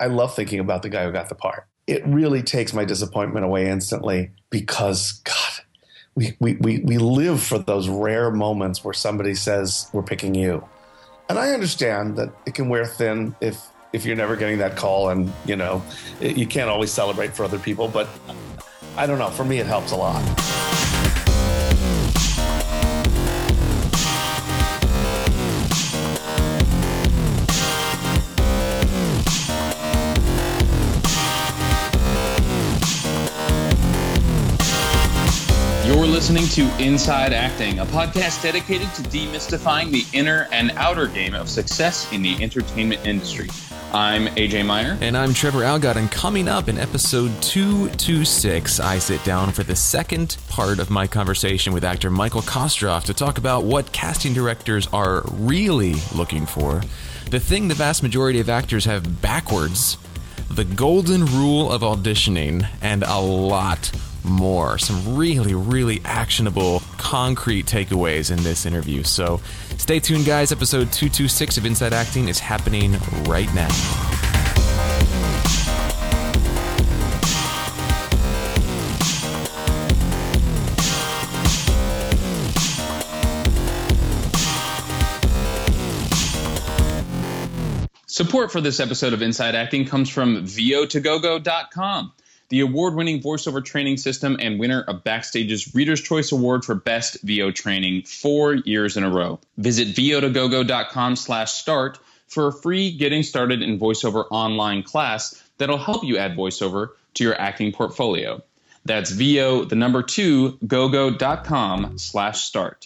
I love thinking about the guy who got the part. It really takes my disappointment away instantly because, God, we, we, we, we live for those rare moments where somebody says, We're picking you. And I understand that it can wear thin if if you're never getting that call and you know you can't always celebrate for other people but i don't know for me it helps a lot listening to Inside Acting, a podcast dedicated to demystifying the inner and outer game of success in the entertainment industry. I'm AJ Meyer. And I'm Trevor Algatt, and coming up in episode 226, I sit down for the second part of my conversation with actor Michael Kostroff to talk about what casting directors are really looking for, the thing the vast majority of actors have backwards, the golden rule of auditioning, and a lot more. Some really, really actionable, concrete takeaways in this interview. So stay tuned, guys. Episode 226 of Inside Acting is happening right now. Support for this episode of Inside Acting comes from VO2GoGo.com the award winning voiceover training system and winner of Backstage's Reader's Choice Award for Best VO Training four years in a row. Visit vo2gogo.com slash start for a free Getting Started in VoiceOver online class that'll help you add voiceover to your acting portfolio. That's vo, the number two, gogo.com slash start.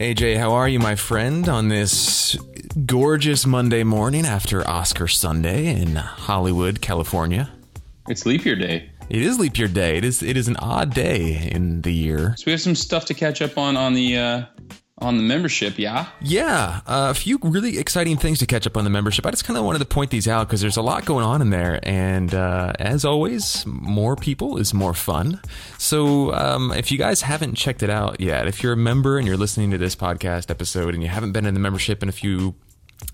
AJ, how are you, my friend, on this gorgeous Monday morning after Oscar Sunday in Hollywood, California? It's leap year day. It is leap year day. It is it is an odd day in the year. So we have some stuff to catch up on on the uh, on the membership, yeah? Yeah, uh, a few really exciting things to catch up on the membership. I just kind of wanted to point these out because there's a lot going on in there. And uh, as always, more people is more fun. So um, if you guys haven't checked it out yet, if you're a member and you're listening to this podcast episode and you haven't been in the membership in a few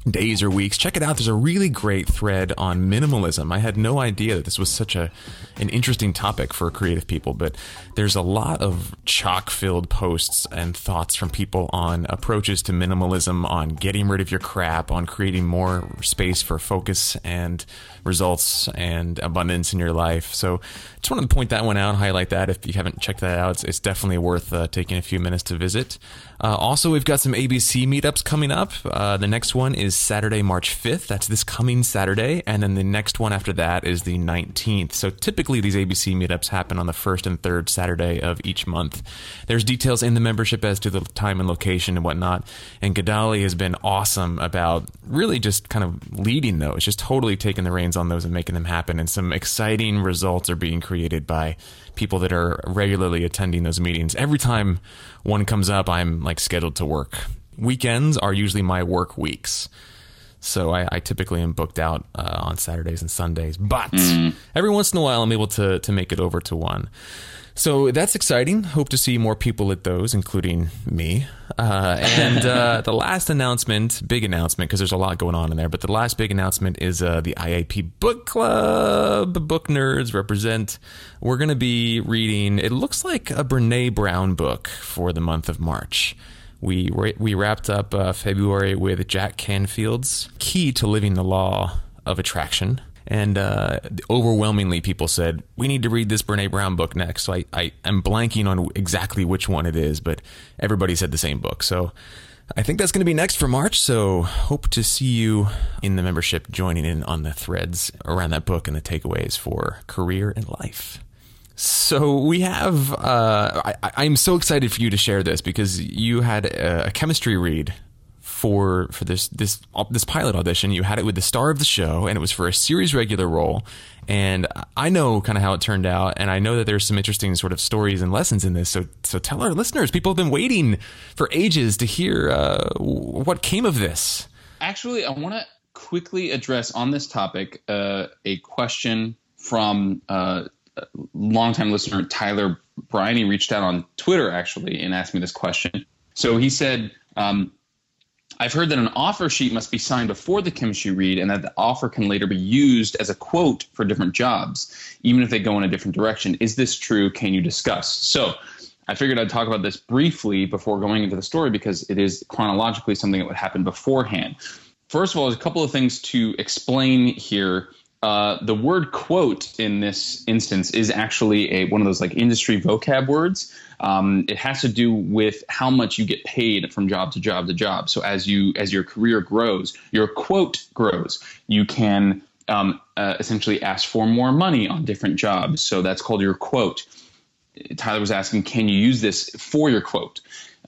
days or weeks. Check it out. There's a really great thread on minimalism. I had no idea that this was such a an interesting topic for creative people but there's a lot of chock filled posts and thoughts from people on approaches to minimalism on getting rid of your crap on creating more space for focus and results and abundance in your life. So just wanted to point that one out highlight that if you haven't checked that out. It's, it's definitely worth uh, taking a few minutes to visit uh, also we've got some abc meetups coming up uh, the next one is Saturday, March 5th. That's this coming Saturday. And then the next one after that is the 19th. So typically these ABC meetups happen on the first and third Saturday of each month. There's details in the membership as to the time and location and whatnot. And Gadali has been awesome about really just kind of leading those, just totally taking the reins on those and making them happen. And some exciting results are being created by people that are regularly attending those meetings. Every time one comes up, I'm like scheduled to work weekends are usually my work weeks. So I, I typically am booked out uh, on Saturdays and Sundays, but mm. every once in a while I'm able to to make it over to one. So that's exciting. Hope to see more people at those, including me. Uh, and uh, the last announcement, big announcement, because there's a lot going on in there, but the last big announcement is uh, the IAP Book Club. Book nerds represent. We're going to be reading, it looks like a Brene Brown book for the month of March. We we wrapped up uh, February with Jack Canfield's Key to Living the Law of Attraction. And uh, overwhelmingly, people said, We need to read this Brene Brown book next. So I, I am blanking on exactly which one it is, but everybody said the same book. So I think that's going to be next for March. So hope to see you in the membership joining in on the threads around that book and the takeaways for career and life. So we have. Uh, I, am so excited for you to share this because you had a, a, chemistry read for for this this this pilot audition. You had it with the star of the show, and it was for a series regular role. And I know kind of how it turned out, and I know that there's some interesting sort of stories and lessons in this. So so tell our listeners. People have been waiting for ages to hear uh, what came of this. Actually, I want to quickly address on this topic uh, a question from uh, longtime listener Tyler Briney reached out on Twitter actually and asked me this question. So he said, um, I've heard that an offer sheet must be signed before the chemistry read and that the offer can later be used as a quote for different jobs, even if they go in a different direction. Is this true? Can you discuss? So I figured I'd talk about this briefly before going into the story because it is chronologically something that would happen beforehand. First of all, there's a couple of things to explain here uh, the word quote in this instance is actually a one of those like industry vocab words. Um, it has to do with how much you get paid from job to job to job. So as you as your career grows, your quote grows. You can um, uh, essentially ask for more money on different jobs. So that's called your quote. Tyler was asking, can you use this for your quote?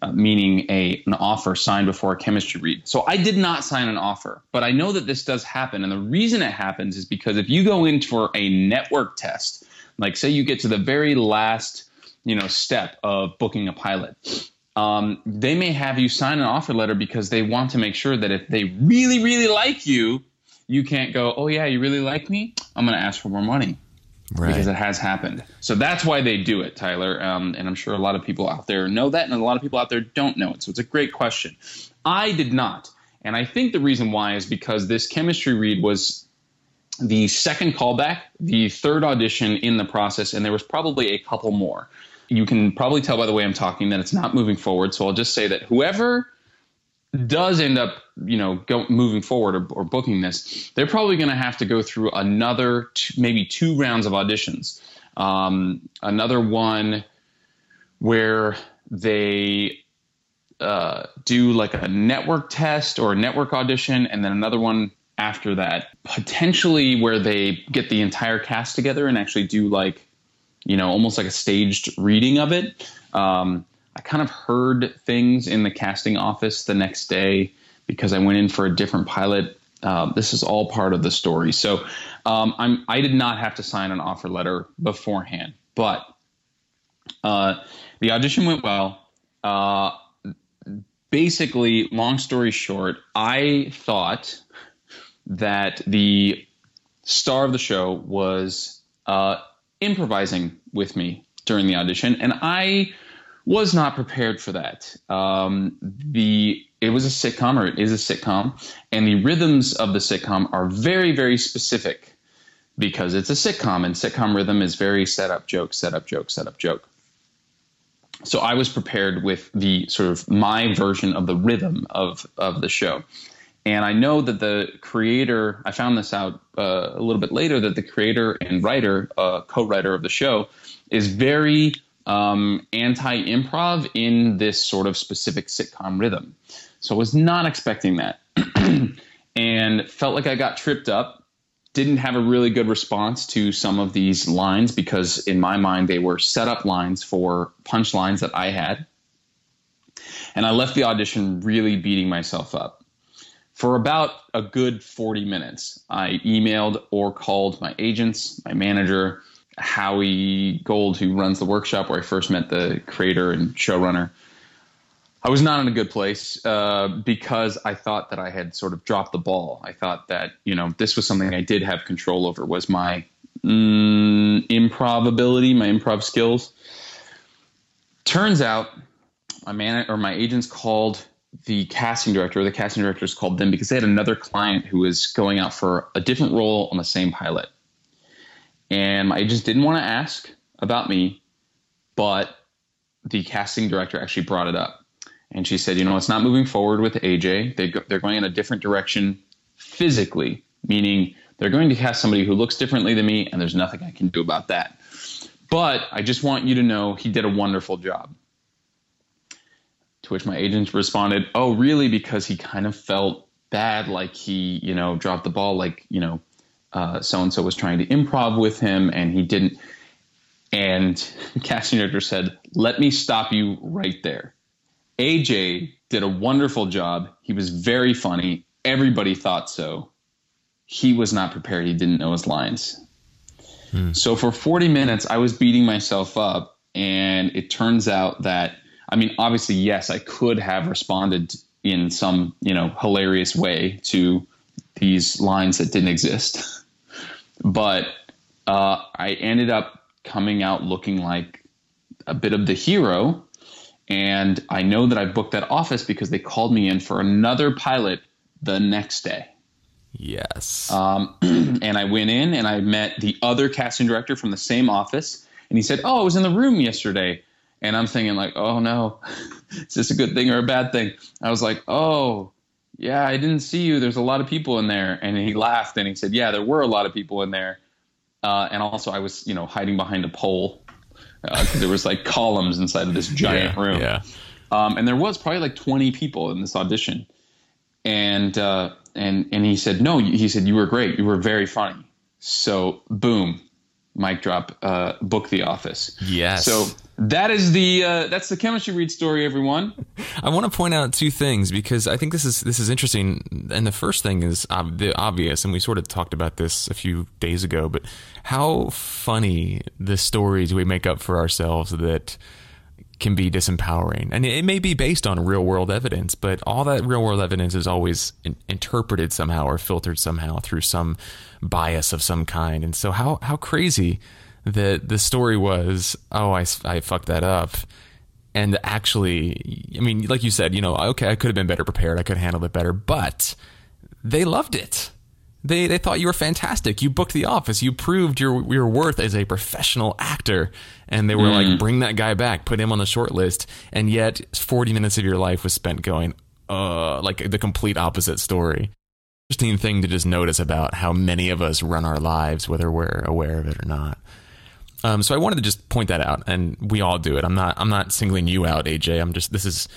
Uh, meaning a an offer signed before a chemistry read. So I did not sign an offer, but I know that this does happen, and the reason it happens is because if you go in for a network test, like say you get to the very last you know step of booking a pilot. Um, they may have you sign an offer letter because they want to make sure that if they really, really like you, you can't go, oh, yeah, you really like me? I'm going to ask for more money right. because it has happened. So that's why they do it, Tyler. Um, and I'm sure a lot of people out there know that, and a lot of people out there don't know it. So it's a great question. I did not. And I think the reason why is because this chemistry read was the second callback, the third audition in the process, and there was probably a couple more. You can probably tell by the way I'm talking that it's not moving forward. So I'll just say that whoever does end up, you know, go, moving forward or, or booking this, they're probably going to have to go through another, maybe two rounds of auditions. Um, another one where they uh, do like a network test or a network audition, and then another one after that, potentially where they get the entire cast together and actually do like, you know, almost like a staged reading of it. Um, I kind of heard things in the casting office the next day because I went in for a different pilot. Uh, this is all part of the story. So um, I'm I did not have to sign an offer letter beforehand, but uh, the audition went well. Uh, basically, long story short, I thought that the star of the show was uh, improvising with me during the audition, and I was not prepared for that. Um, the it was a sitcom or it is a sitcom, and the rhythms of the sitcom are very very specific because it's a sitcom, and sitcom rhythm is very set up joke, set up joke, set up joke. So I was prepared with the sort of my version of the rhythm of of the show. And I know that the creator, I found this out uh, a little bit later, that the creator and writer, uh, co writer of the show, is very um, anti improv in this sort of specific sitcom rhythm. So I was not expecting that and felt like I got tripped up. Didn't have a really good response to some of these lines because, in my mind, they were setup lines for punchlines that I had. And I left the audition really beating myself up. For about a good 40 minutes, I emailed or called my agents, my manager, Howie Gold, who runs the workshop where I first met the creator and showrunner. I was not in a good place uh, because I thought that I had sort of dropped the ball. I thought that you know this was something I did have control over was my mm, improv ability, my improv skills. Turns out, my man or my agents called the casting director. Or The casting directors called them because they had another client who was going out for a different role on the same pilot and I just didn't want to ask about me, but the casting director actually brought it up. And she said, you know, it's not moving forward with AJ. They go, they're going in a different direction physically, meaning they're going to cast somebody who looks differently than me, and there's nothing I can do about that. But I just want you to know he did a wonderful job. To which my agent responded, oh, really? Because he kind of felt bad, like he, you know, dropped the ball, like, you know, so and so was trying to improv with him and he didn't. And casting director said, Let me stop you right there. AJ did a wonderful job. He was very funny. Everybody thought so. He was not prepared. He didn't know his lines. Hmm. So for 40 minutes, I was beating myself up. And it turns out that, I mean, obviously, yes, I could have responded in some, you know, hilarious way to these lines that didn't exist. But uh, I ended up coming out looking like a bit of the hero. And I know that I booked that office because they called me in for another pilot the next day. Yes. Um, and I went in and I met the other casting director from the same office. And he said, Oh, I was in the room yesterday. And I'm thinking, like, oh no, is this a good thing or a bad thing? I was like, oh, yeah, I didn't see you. There's a lot of people in there. And he laughed and he said, yeah, there were a lot of people in there. Uh, and also, I was, you know, hiding behind a pole because uh, there was like columns inside of this giant yeah, room. Yeah. Um, and there was probably like 20 people in this audition. And uh, and and he said, no, he said you were great. You were very funny. So boom, mic drop. Uh, book the office. Yes. So that is the uh, that's the chemistry read story, everyone. I want to point out two things because I think this is this is interesting. And the first thing is ob- the obvious, and we sort of talked about this a few days ago. But how funny the stories we make up for ourselves that can be disempowering, and it may be based on real world evidence, but all that real world evidence is always in- interpreted somehow or filtered somehow through some bias of some kind. And so, how how crazy that the story was, oh, I, I fucked that up. And actually, I mean, like you said, you know, okay, I could have been better prepared. I could have handled it better, but they loved it. They, they thought you were fantastic. You booked the office. You proved your your worth as a professional actor, and they were mm. like, "Bring that guy back. Put him on the short list." And yet, forty minutes of your life was spent going, "Uh," like the complete opposite story. Interesting thing to just notice about how many of us run our lives, whether we're aware of it or not. Um, so I wanted to just point that out, and we all do it. I'm not I'm not singling you out, AJ. I'm just this is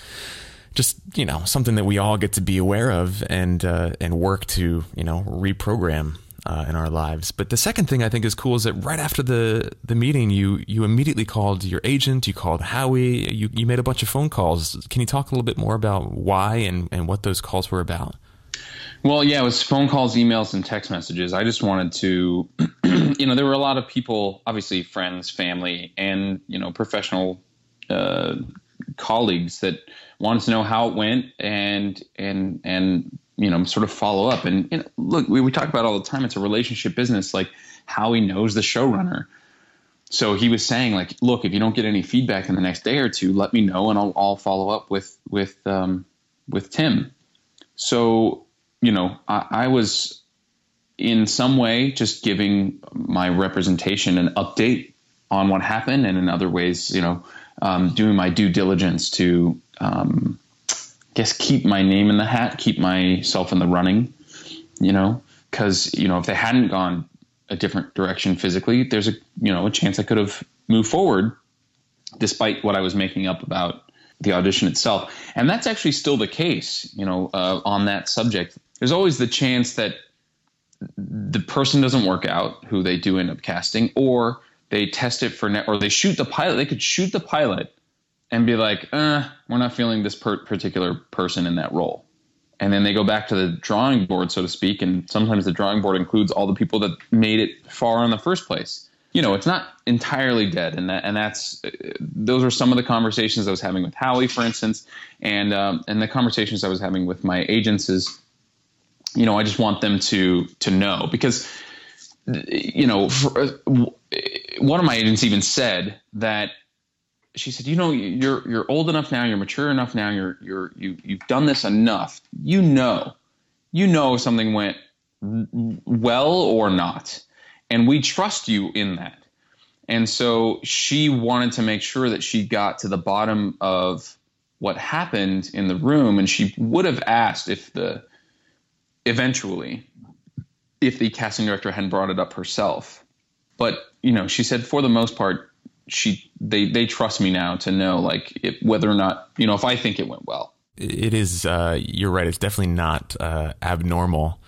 just you know something that we all get to be aware of and uh, and work to you know reprogram uh, in our lives. But the second thing I think is cool is that right after the the meeting, you you immediately called your agent, you called Howie, you you made a bunch of phone calls. Can you talk a little bit more about why and and what those calls were about? Well, yeah, it was phone calls, emails, and text messages. I just wanted to, you know, there were a lot of people, obviously friends, family, and you know, professional uh, colleagues that wanted to know how it went and and and you know, sort of follow up. And know, look, we, we talk about all the time. It's a relationship business. Like Howie knows the showrunner. So he was saying, like, look, if you don't get any feedback in the next day or two, let me know, and I'll, I'll follow up with with um, with Tim. So you know, I, I was in some way just giving my representation an update on what happened, and in other ways, you know, um, doing my due diligence to, um, guess, keep my name in the hat, keep myself in the running, you know, because you know if they hadn't gone a different direction physically, there's a you know a chance I could have moved forward, despite what I was making up about the audition itself, and that's actually still the case, you know, uh, on that subject. There's always the chance that the person doesn't work out who they do end up casting or they test it for net or they shoot the pilot they could shoot the pilot and be like uh, we're not feeling this per- particular person in that role. And then they go back to the drawing board so to speak and sometimes the drawing board includes all the people that made it far in the first place. You know it's not entirely dead and that and that's those are some of the conversations i was having with howie for instance and um, and the conversations i was having with my agents is you know, I just want them to to know because you know, for, uh, one of my agents even said that she said, you know, you're you're old enough now, you're mature enough now, you're you're you you've done this enough. You know, you know something went well or not, and we trust you in that. And so she wanted to make sure that she got to the bottom of what happened in the room, and she would have asked if the eventually if the casting director hadn't brought it up herself. But you know, she said for the most part, she they they trust me now to know like whether or not you know if I think it went well. It is. Uh, you're right. It's definitely not uh, abnormal,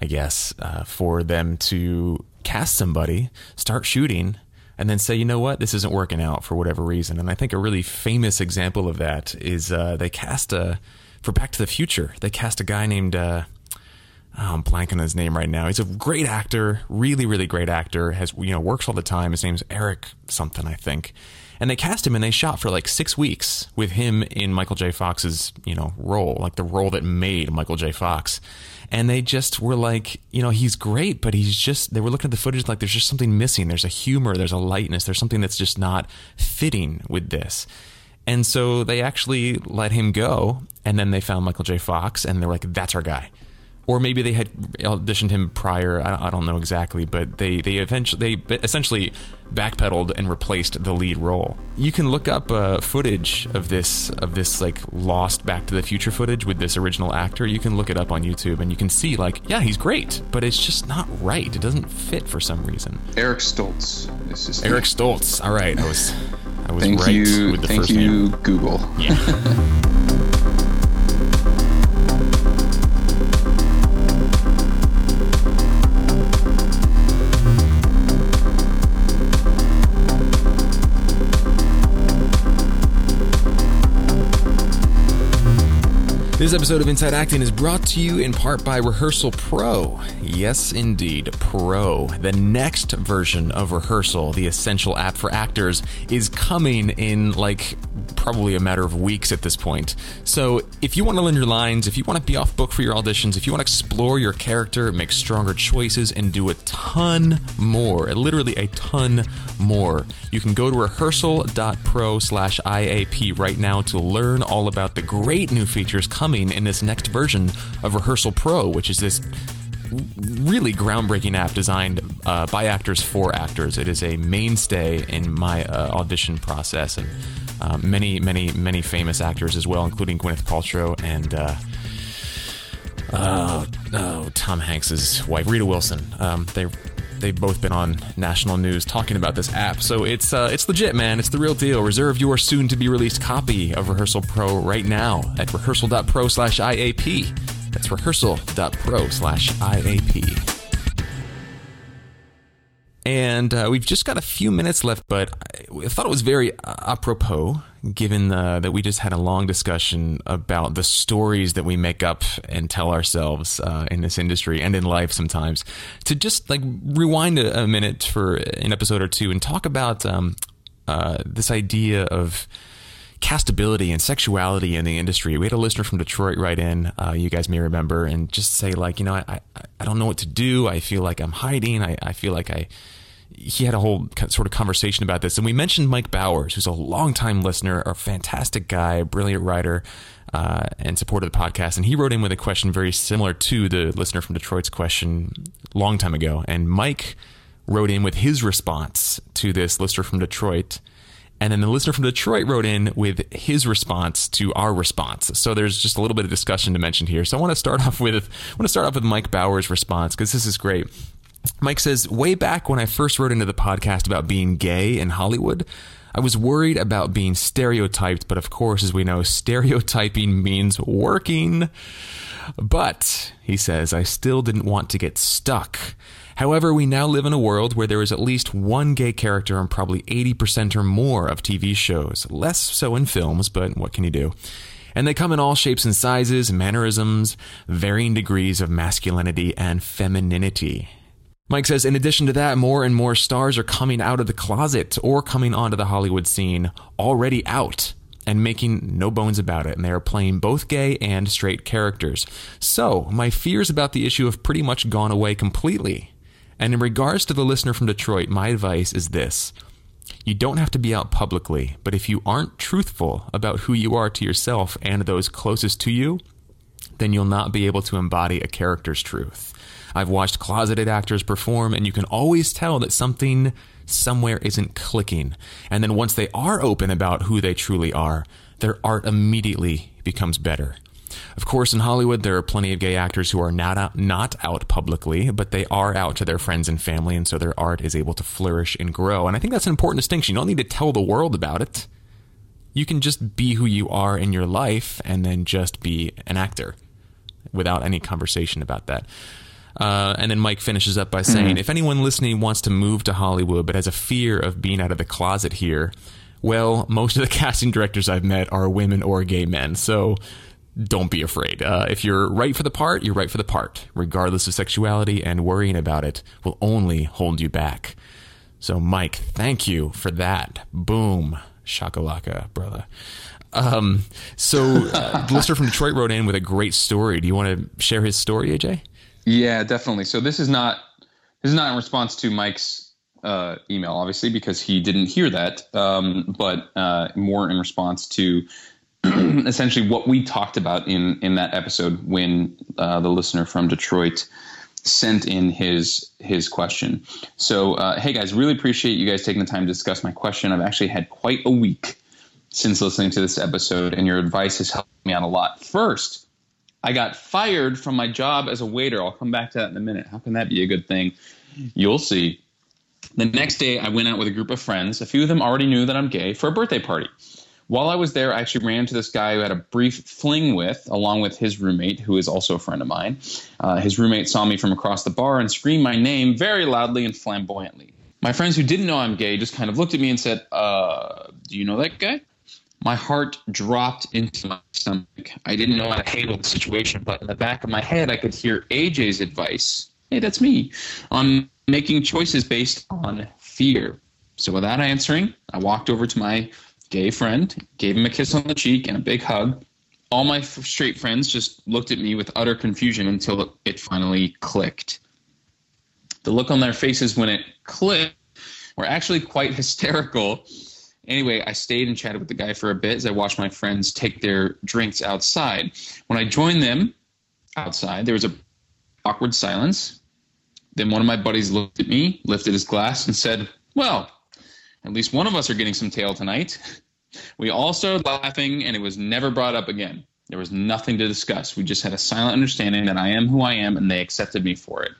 I guess, uh, for them to cast somebody, start shooting, and then say, you know what, this isn't working out for whatever reason. And I think a really famous example of that is uh, they cast a for Back to the Future. They cast a guy named uh, I'm blanking on his name right now. He's a great actor, really, really great actor. Has you know works all the time. His name's Eric something, I think. And they cast him and they shot for like six weeks with him in Michael J. Fox's you know role, like the role that made Michael J. Fox. And they just were like, you know, he's great, but he's just. They were looking at the footage like there's just something missing. There's a humor, there's a lightness, there's something that's just not fitting with this. And so they actually let him go, and then they found Michael J. Fox, and they're like, "That's our guy." Or maybe they had auditioned him prior. I don't know exactly, but they they eventually they essentially backpedaled and replaced the lead role. You can look up uh, footage of this of this like lost Back to the Future footage with this original actor. You can look it up on YouTube, and you can see like, yeah, he's great, but it's just not right. It doesn't fit for some reason. Eric Stoltz. This is Eric Stoltz. All right, I was I was thank right you, with the thank first you, name. Google. Yeah. This episode of Inside Acting is brought to you in part by Rehearsal Pro. Yes, indeed, Pro. The next version of Rehearsal, the essential app for actors, is coming in like probably a matter of weeks at this point. So, if you want to learn your lines, if you want to be off book for your auditions, if you want to explore your character, make stronger choices, and do a ton more, literally a ton more, you can go to rehearsal.pro slash IAP right now to learn all about the great new features coming in this next version of Rehearsal Pro, which is this really groundbreaking app designed uh, by actors for actors. It is a mainstay in my uh, audition process, and uh, many, many, many famous actors as well, including Gwyneth Paltrow and. Uh, oh, oh, Tom Hanks's wife, Rita Wilson. Um, they they've both been on national news talking about this app. So it's uh, it's legit, man. It's the real deal. Reserve your soon to be released copy of Rehearsal Pro right now at rehearsal.pro slash IAP. That's rehearsal.pro slash IAP. And uh, we've just got a few minutes left, but I thought it was very apropos, given uh, that we just had a long discussion about the stories that we make up and tell ourselves uh, in this industry and in life sometimes, to just like rewind a, a minute for an episode or two and talk about um, uh, this idea of castability and sexuality in the industry. We had a listener from Detroit write in, uh, you guys may remember, and just say like, you know, I, I, I don't know what to do. I feel like I'm hiding. I, I feel like I, he had a whole sort of conversation about this. And we mentioned Mike Bowers, who's a longtime listener, a fantastic guy, brilliant writer, uh, and of the podcast. And he wrote in with a question very similar to the listener from Detroit's question long time ago. And Mike wrote in with his response to this listener from Detroit. And then the listener from Detroit wrote in with his response to our response. So there's just a little bit of discussion to mention here. So I want to start off with I want to start off with Mike Bauer's response because this is great. Mike says, way back when I first wrote into the podcast about being gay in Hollywood, I was worried about being stereotyped, but of course, as we know, stereotyping means working. But, he says, I still didn't want to get stuck. However, we now live in a world where there is at least one gay character in probably 80% or more of TV shows. Less so in films, but what can you do? And they come in all shapes and sizes, mannerisms, varying degrees of masculinity and femininity. Mike says, in addition to that, more and more stars are coming out of the closet or coming onto the Hollywood scene already out and making no bones about it. And they are playing both gay and straight characters. So, my fears about the issue have pretty much gone away completely. And in regards to the listener from Detroit, my advice is this. You don't have to be out publicly, but if you aren't truthful about who you are to yourself and those closest to you, then you'll not be able to embody a character's truth. I've watched closeted actors perform, and you can always tell that something somewhere isn't clicking. And then once they are open about who they truly are, their art immediately becomes better. Of course, in Hollywood, there are plenty of gay actors who are not out, not out publicly, but they are out to their friends and family, and so their art is able to flourish and grow. And I think that's an important distinction. You don't need to tell the world about it. You can just be who you are in your life and then just be an actor without any conversation about that. Uh, and then Mike finishes up by saying, mm-hmm. if anyone listening wants to move to Hollywood but has a fear of being out of the closet here, well, most of the casting directors I've met are women or gay men. So don't be afraid. Uh, if you're right for the part, you're right for the part, regardless of sexuality, and worrying about it will only hold you back. So, Mike, thank you for that. Boom. Shakalaka, brother. Um, so, uh, the listener from Detroit wrote in with a great story. Do you want to share his story, AJ? Yeah, definitely. So this is not this is not in response to Mike's uh, email, obviously, because he didn't hear that, um, but uh, more in response to essentially what we talked about in in that episode when uh, the listener from Detroit sent in his his question. So, uh, hey guys, really appreciate you guys taking the time to discuss my question. I've actually had quite a week since listening to this episode, and your advice has helped me out a lot. First, I got fired from my job as a waiter. I'll come back to that in a minute. How can that be a good thing? You'll see. The next day, I went out with a group of friends. A few of them already knew that I'm gay for a birthday party. While I was there, I actually ran into this guy who had a brief fling with, along with his roommate, who is also a friend of mine. Uh, his roommate saw me from across the bar and screamed my name very loudly and flamboyantly. My friends who didn't know I'm gay just kind of looked at me and said, uh, Do you know that guy? My heart dropped into my stomach. I didn't know how to handle the situation, but in the back of my head, I could hear AJ's advice. Hey, that's me. On making choices based on fear. So without answering, I walked over to my gay friend, gave him a kiss on the cheek and a big hug. All my straight friends just looked at me with utter confusion until it finally clicked. The look on their faces when it clicked were actually quite hysterical. Anyway, I stayed and chatted with the guy for a bit as I watched my friends take their drinks outside. When I joined them outside, there was a awkward silence. Then one of my buddies looked at me, lifted his glass, and said, Well, at least one of us are getting some tail tonight. We all started laughing, and it was never brought up again. There was nothing to discuss. We just had a silent understanding that I am who I am, and they accepted me for it.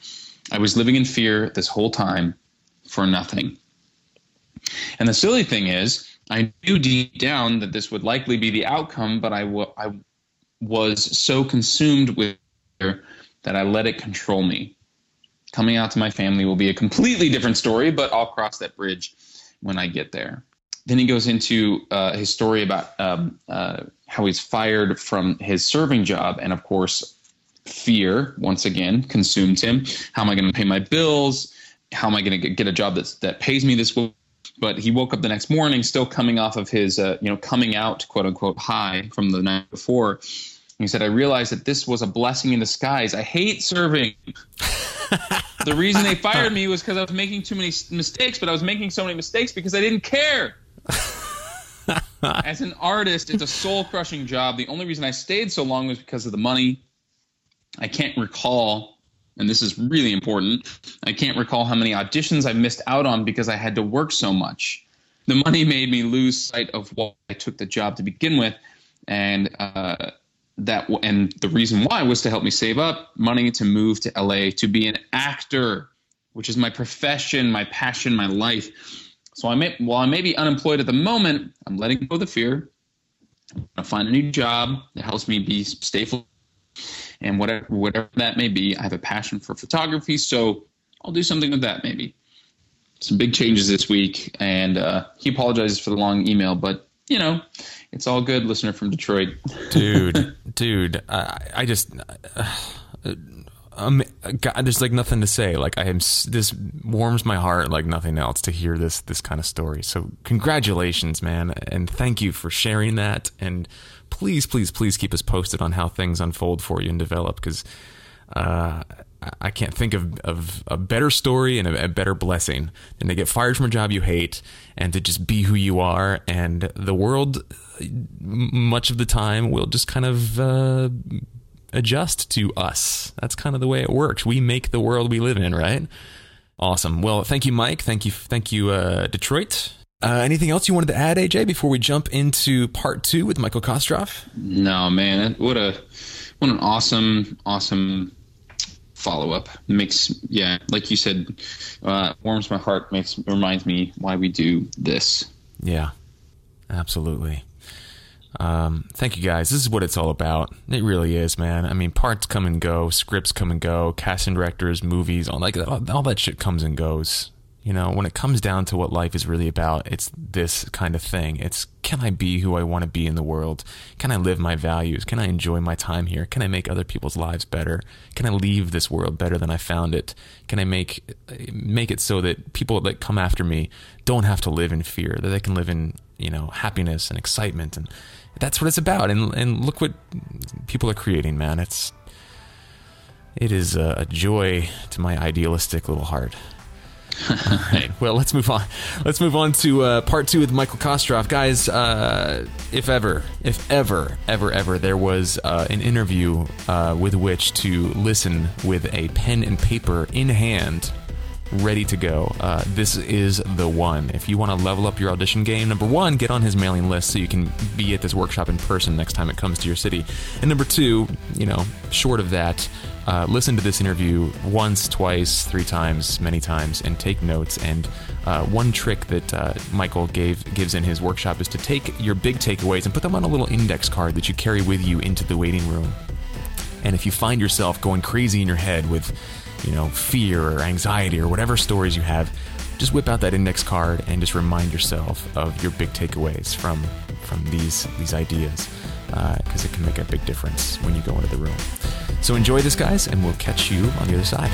I was living in fear this whole time for nothing. And the silly thing is, I knew deep down that this would likely be the outcome, but I, w- I was so consumed with fear that I let it control me. Coming out to my family will be a completely different story, but I'll cross that bridge when I get there. Then he goes into uh, his story about um, uh, how he's fired from his serving job, and of course, fear once again consumed him. How am I going to pay my bills? How am I going to get a job that's, that pays me this? But he woke up the next morning, still coming off of his, uh, you know, coming out, quote unquote, high from the night before. He said, I realized that this was a blessing in disguise. I hate serving. the reason they fired me was because I was making too many mistakes, but I was making so many mistakes because I didn't care. As an artist, it's a soul crushing job. The only reason I stayed so long was because of the money. I can't recall, and this is really important, I can't recall how many auditions I missed out on because I had to work so much. The money made me lose sight of why I took the job to begin with. And uh, that and the reason why was to help me save up money to move to LA to be an actor, which is my profession, my passion, my life. So I may while I may be unemployed at the moment, I'm letting go of the fear. Gonna find a new job that helps me be stable and whatever whatever that may be. I have a passion for photography, so I'll do something with that maybe. Some big changes this week, and uh, he apologizes for the long email, but you know, it's all good, listener from Detroit. dude, dude, I, I just, uh, um, God, there's like nothing to say. Like I am, this warms my heart like nothing else to hear this this kind of story. So congratulations, man, and thank you for sharing that. And please, please, please keep us posted on how things unfold for you and develop because. Uh, I can't think of, of a better story and a, a, better blessing than to get fired from a job you hate and to just be who you are. And the world, much of the time, will just kind of uh, adjust to us. That's kind of the way it works. We make the world we live in, right? Awesome. Well, thank you, Mike. Thank you, thank you, uh, Detroit. Uh, anything else you wanted to add, AJ, before we jump into part two with Michael Kostroff? No, man. What a what an awesome, awesome follow up. Makes yeah, like you said, uh, warms my heart. Makes reminds me why we do this. Yeah, absolutely. Um, thank you guys. This is what it's all about. It really is, man. I mean, parts come and go, scripts come and go, casting directors, movies, all like all, all that shit comes and goes. You know, when it comes down to what life is really about, it's this kind of thing. It's can I be who I want to be in the world? Can I live my values? Can I enjoy my time here? Can I make other people's lives better? Can I leave this world better than I found it? Can I make make it so that people that come after me don't have to live in fear, that they can live in, you know, happiness and excitement and that's what it's about. And and look what people are creating, man. It's it is a joy to my idealistic little heart. All right. Well, let's move on. Let's move on to uh, part two with Michael Kostroff, guys. Uh, if ever, if ever, ever, ever, there was uh, an interview uh, with which to listen with a pen and paper in hand, ready to go, uh, this is the one. If you want to level up your audition game, number one, get on his mailing list so you can be at this workshop in person next time it comes to your city. And number two, you know, short of that uh, listen to this interview once, twice, three times, many times, and take notes. And uh, one trick that uh, Michael gave gives in his workshop is to take your big takeaways and put them on a little index card that you carry with you into the waiting room. And if you find yourself going crazy in your head with, you know, fear or anxiety or whatever stories you have, just whip out that index card and just remind yourself of your big takeaways from from these these ideas because uh, it can make a big difference when you go into the room. So enjoy this, guys, and we'll catch you on the other side.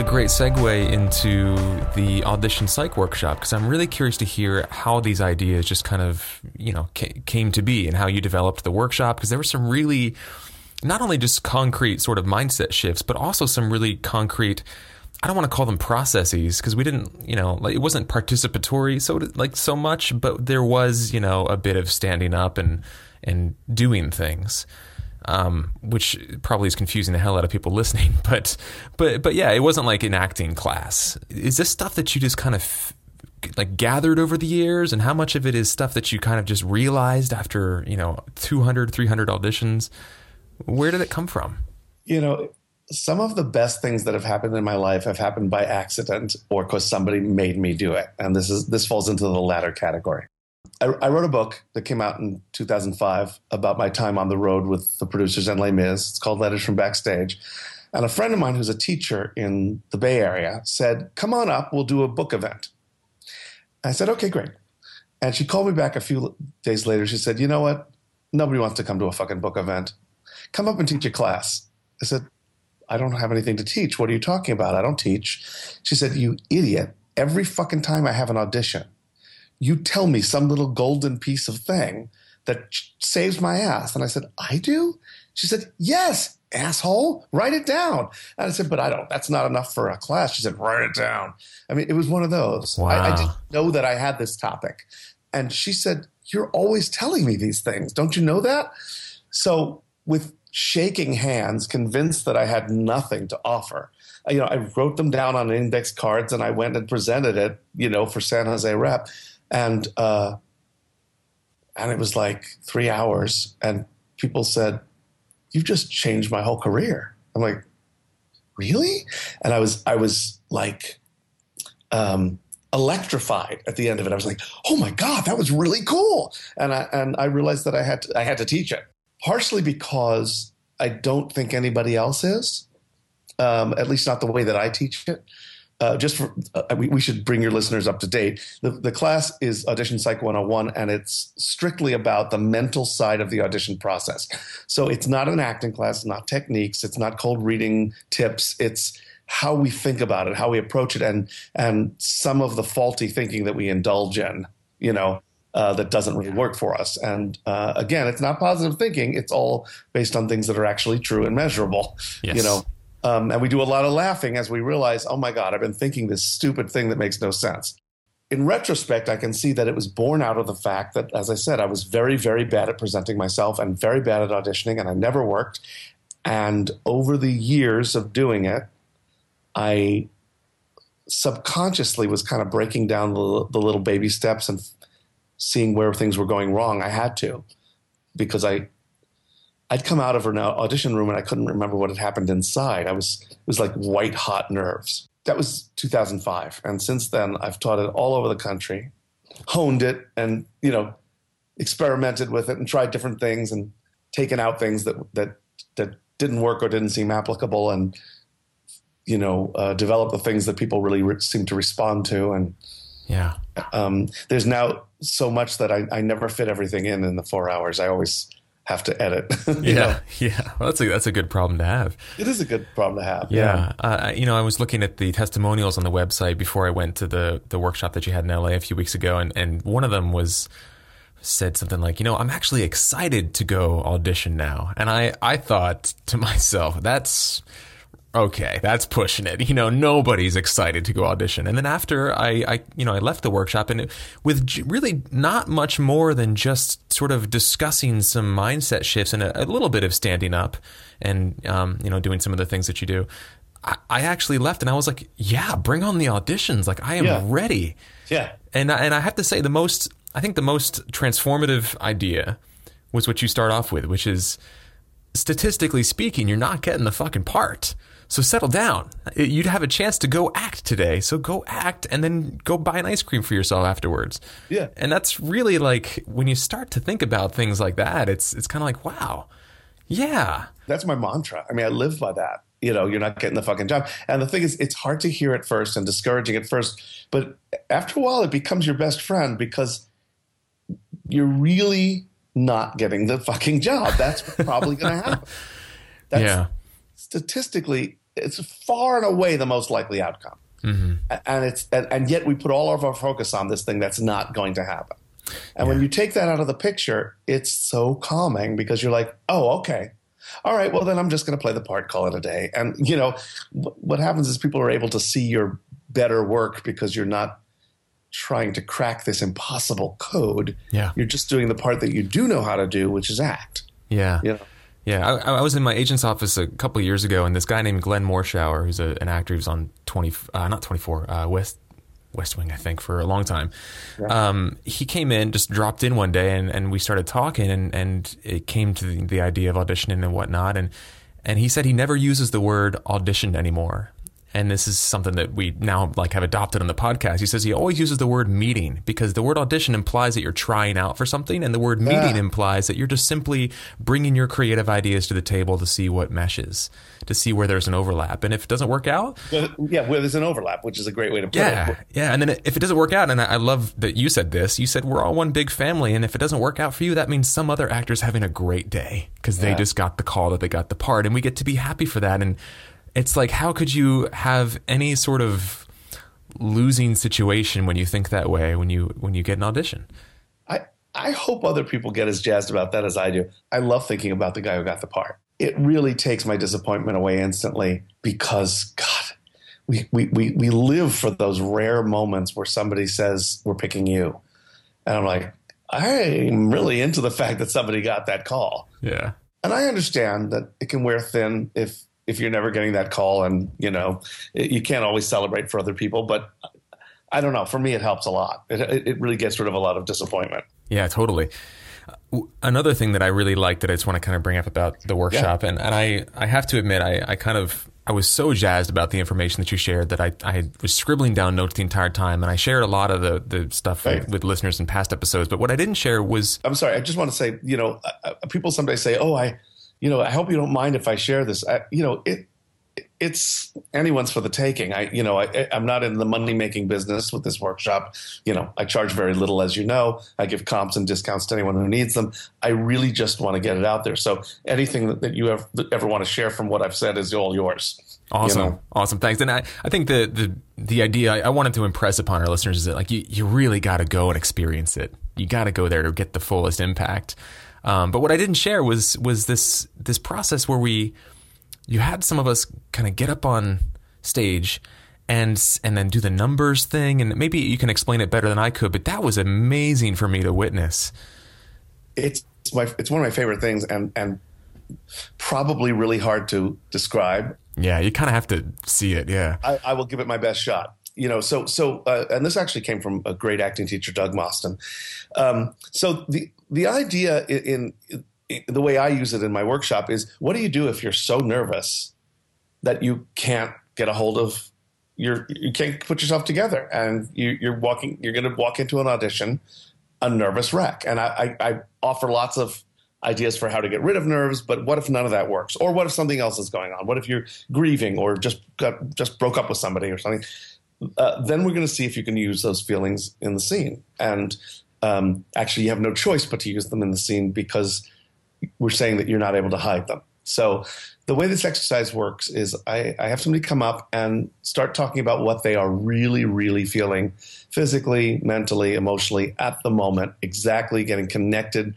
A great segue into the audition psych workshop because I'm really curious to hear how these ideas just kind of, you know, came to be and how you developed the workshop because there were some really not only just concrete sort of mindset shifts, but also some really concrete I don't want to call them processes because we didn't, you know, like it wasn't participatory so like so much, but there was, you know, a bit of standing up and and doing things um, which probably is confusing the hell out of people listening. But but but yeah, it wasn't like an acting class. Is this stuff that you just kind of like gathered over the years and how much of it is stuff that you kind of just realized after you know 200 300 auditions where did it come from you know some of the best things that have happened in my life have happened by accident or because somebody made me do it and this is this falls into the latter category I, I, wrote a book that came out in 2005 about my time on the road with the producers and Les Mis. It's called Letters from Backstage. And a friend of mine who's a teacher in the Bay Area said, Come on up, we'll do a book event. I said, Okay, great. And she called me back a few days later. She said, You know what? Nobody wants to come to a fucking book event. Come up and teach a class. I said, I don't have anything to teach. What are you talking about? I don't teach. She said, You idiot. Every fucking time I have an audition, you tell me some little golden piece of thing that saves my ass. And I said, I do? She said, Yes, asshole, write it down. And I said, But I don't, that's not enough for a class. She said, Write it down. I mean, it was one of those. Wow. I, I didn't know that I had this topic. And she said, You're always telling me these things. Don't you know that? So, with shaking hands, convinced that I had nothing to offer, you know, I wrote them down on index cards and I went and presented it, you know, for San Jose Rep and uh, and it was like three hours, and people said, "You've just changed my whole career." I'm like, "Really?" And I was I was like. Um, electrified at the end of it. I was like, "Oh my god, that was really cool!" And I and I realized that I had to, I had to teach it, partially because I don't think anybody else is, um, at least not the way that I teach it uh, just for, uh, we, we, should bring your listeners up to date. The, the class is Audition Psych 101, and it's strictly about the mental side of the audition process. So it's not an acting class, not techniques, it's not cold reading tips. It's how we think about it, how we approach it, and and some of the faulty thinking that we indulge in, you know, uh, that doesn't really work for us. And uh, again, it's not positive thinking; it's all based on things that are actually true and measurable. Yes. You know, um, and we do a lot of laughing as we realize, oh my God, I've been thinking this stupid thing that makes no sense. In retrospect, I can see that it was born out of the fact that, as I said, I was very, very bad at presenting myself and very bad at auditioning, and I never worked. And over the years of doing it, I subconsciously was kind of breaking down the, the little baby steps and seeing where things were going wrong. I had to because I I'd come out of an audition room and I couldn't remember what had happened inside. I was it was like white hot nerves. That was 2005, and since then I've taught it all over the country, honed it, and you know, experimented with it and tried different things and taken out things that that that didn't work or didn't seem applicable, and you know, uh, developed the things that people really re- seem to respond to. And yeah, um, there's now so much that I, I never fit everything in in the four hours. I always have to edit. yeah, know? yeah. Well, that's a that's a good problem to have. It is a good problem to have. Yeah, yeah. Uh, you know, I was looking at the testimonials on the website before I went to the the workshop that you had in LA a few weeks ago, and and one of them was said something like, you know, I'm actually excited to go audition now, and I I thought to myself, that's okay, that's pushing it. You know, nobody's excited to go audition. And then after I, I you know, I left the workshop and it, with really not much more than just sort of discussing some mindset shifts and a, a little bit of standing up and, um, you know, doing some of the things that you do. I, I actually left and I was like, yeah, bring on the auditions. Like I am yeah. ready. Yeah. And, and I have to say the most, I think the most transformative idea was what you start off with, which is statistically speaking, you're not getting the fucking part. So settle down. You'd have a chance to go act today. So go act and then go buy an ice cream for yourself afterwards. Yeah. And that's really like when you start to think about things like that, it's it's kind of like, wow. Yeah. That's my mantra. I mean, I live by that. You know, you're not getting the fucking job. And the thing is, it's hard to hear at first and discouraging at first, but after a while it becomes your best friend because you're really not getting the fucking job. That's probably going to happen. That's, yeah. Statistically, it's far and away the most likely outcome. Mm-hmm. And it's and, and, yet we put all of our focus on this thing that's not going to happen. And yeah. when you take that out of the picture, it's so calming because you're like, oh, okay. All right, well then I'm just going to play the part, call it a day. And you know, what happens is people are able to see your better work because you're not trying to crack this impossible code. Yeah. You're just doing the part that you do know how to do, which is act. Yeah. You know? Yeah, I, I, was in my agent's office a couple years ago, and this guy named Glenn Morshower, who's a, an actor who's on twenty, uh, not twenty four, uh, West West Wing, I think, for a long time. Yeah. Um, he came in, just dropped in one day, and, and we started talking, and, and it came to the, the idea of auditioning and whatnot, and and he said he never uses the word audition anymore and this is something that we now like have adopted on the podcast. He says he always uses the word meeting because the word audition implies that you're trying out for something, and the word yeah. meeting implies that you're just simply bringing your creative ideas to the table to see what meshes, to see where there's an overlap, and if it doesn't work out, yeah, where there's an overlap, which is a great way to put yeah, it. Yeah, and then if it doesn't work out, and I love that you said this, you said we're all one big family, and if it doesn't work out for you, that means some other actor's having a great day because yeah. they just got the call that they got the part, and we get to be happy for that, and it's like how could you have any sort of losing situation when you think that way when you when you get an audition? I I hope other people get as jazzed about that as I do. I love thinking about the guy who got the part. It really takes my disappointment away instantly because God, we we we, we live for those rare moments where somebody says we're picking you, and I'm like, I'm really into the fact that somebody got that call. Yeah. And I understand that it can wear thin if if you're never getting that call and you know you can't always celebrate for other people but i don't know for me it helps a lot it, it really gets rid of a lot of disappointment yeah totally another thing that i really like that i just want to kind of bring up about the workshop yeah. and, and i i have to admit i i kind of I was so jazzed about the information that you shared that I, I was scribbling down notes the entire time, and I shared a lot of the, the stuff with, with, listeners in past episodes. But what I didn't share was I'm sorry. I just want to say, you know, uh, uh people someday say, "Oh, I you know, I hope you don't mind if I share this. I, you know, it it's anyone's for the taking. I, you know, I, am not in the money making business with this workshop. You know, I charge very little, as you know. I give comps and discounts to anyone who needs them. I really just want to get it out there. So anything that, that you ever, ever want to share from what I've said is all yours. Awesome, you know? awesome. Thanks. And I, I think the the the idea I, I wanted to impress upon our listeners is that like you you really got to go and experience it. You got to go there to get the fullest impact. Um, but what I didn't share was was this this process where we you had some of us kind of get up on stage and and then do the numbers thing and maybe you can explain it better than I could but that was amazing for me to witness it's my it's one of my favorite things and and probably really hard to describe. Yeah, you kind of have to see it. Yeah, I, I, will give it my best shot. You know, so so, uh, and this actually came from a great acting teacher, Doug Moston. Um, so the the idea in, in, the way I use it in my workshop is, what do you do if you're so nervous that you can't get a hold of your you can't put yourself together and you, you're walking you're going to walk into an audition a nervous wreck and I, I, I offer lots of ideas for how to get rid of nerves, but what if none of that works? Or what if something else is going on? What if you're grieving or just got just broke up with somebody or something? Uh, then we're going to see if you can use those feelings in the scene. And um, actually, you have no choice but to use them in the scene because we're saying that you're not able to hide them. So the way this exercise works is I, I, have somebody come up and start talking about what they are really, really feeling physically, mentally, emotionally at the moment, exactly getting connected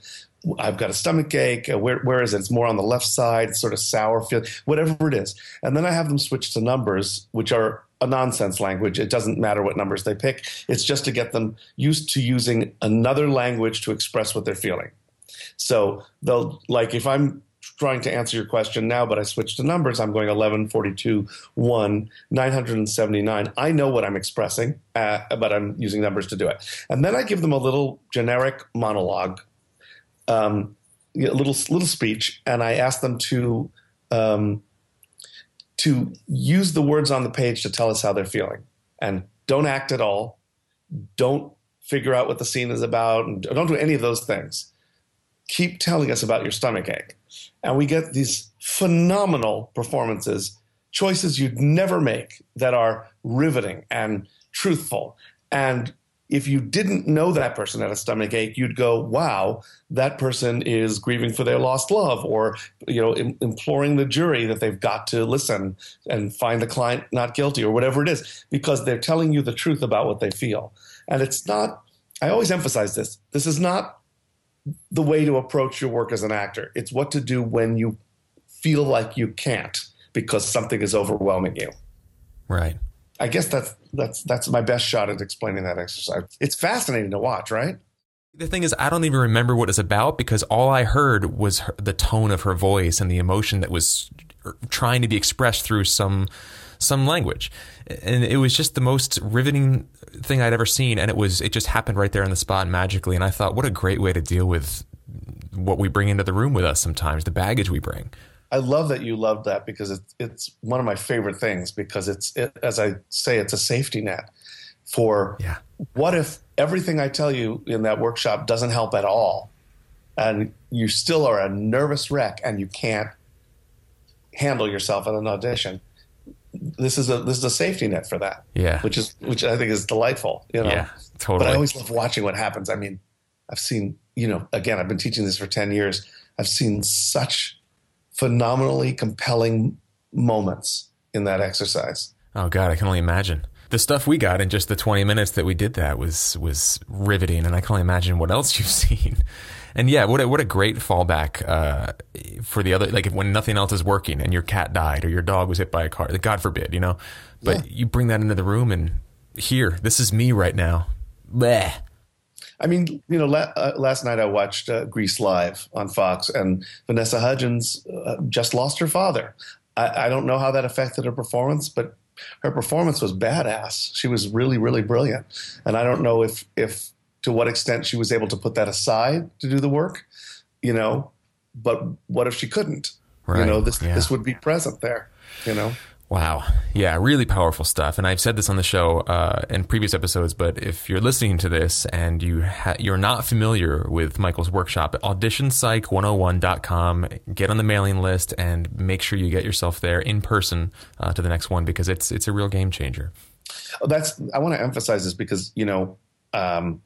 I've got a stomach ache. Uh, where, where is it? It's more on the left side. It's sort of sour feel, whatever it is. And then I have them switch to numbers, which are a nonsense language. It doesn't matter what numbers they pick. It's just to get them used to using another language to express what they're feeling. So they'll like if I'm trying to answer your question now, but I switch to numbers. I'm going 11, 42, 1, 979. I know what I'm expressing, uh, but I'm using numbers to do it. And then I give them a little generic monologue um, a little little speech, and I ask them to um, to use the words on the page to tell us how they're feeling, and don't act at all. Don't figure out what the scene is about, and don't do any of those things. Keep telling us about your stomach ache, and we get these phenomenal performances, choices you'd never make that are riveting and truthful and if you didn't know that person had a stomach ache, you'd go, "Wow, that person is grieving for their lost love," or you know, Im- imploring the jury that they've got to listen and find the client not guilty, or whatever it is, because they're telling you the truth about what they feel. And it's not. I always emphasize this. This is not the way to approach your work as an actor. It's what to do when you feel like you can't because something is overwhelming you. Right. I guess that's that's that's my best shot at explaining that exercise. It's fascinating to watch, right? The thing is, I don't even remember what it's about because all I heard was her, the tone of her voice and the emotion that was trying to be expressed through some some language, and it was just the most riveting thing I'd ever seen. And it was it just happened right there on the spot magically. And I thought, what a great way to deal with what we bring into the room with us sometimes, the baggage we bring. I love that you love that because it's it's one of my favorite things because it's it, as I say it's a safety net for yeah. what if everything I tell you in that workshop doesn't help at all and you still are a nervous wreck and you can't handle yourself at an audition this is a this is a safety net for that. Yeah. Which is which I think is delightful you know? Yeah totally. But I always love watching what happens. I mean I've seen you know again I've been teaching this for 10 years. I've seen such phenomenally compelling moments in that exercise. Oh God, I can only imagine. The stuff we got in just the 20 minutes that we did that was was riveting, and I can only imagine what else you've seen. And yeah, what a, what a great fallback uh, for the other. Like when nothing else is working, and your cat died or your dog was hit by a car. God forbid, you know. But yeah. you bring that into the room, and here, this is me right now. Bleh. I mean, you know, la- uh, last night I watched uh, Grease Live on Fox, and Vanessa Hudgens uh, just lost her father. I-, I don't know how that affected her performance, but her performance was badass. She was really, really brilliant, and I don't know if if to what extent she was able to put that aside to do the work, you know. But what if she couldn't? Right. You know, this yeah. this would be present there. You know. Wow. Yeah, really powerful stuff. And I've said this on the show uh, in previous episodes, but if you're listening to this and you ha- you're not familiar with Michael's workshop, auditionpsych101.com, get on the mailing list and make sure you get yourself there in person uh, to the next one because it's it's a real game changer. Oh, that's I want to emphasize this because, you know, um,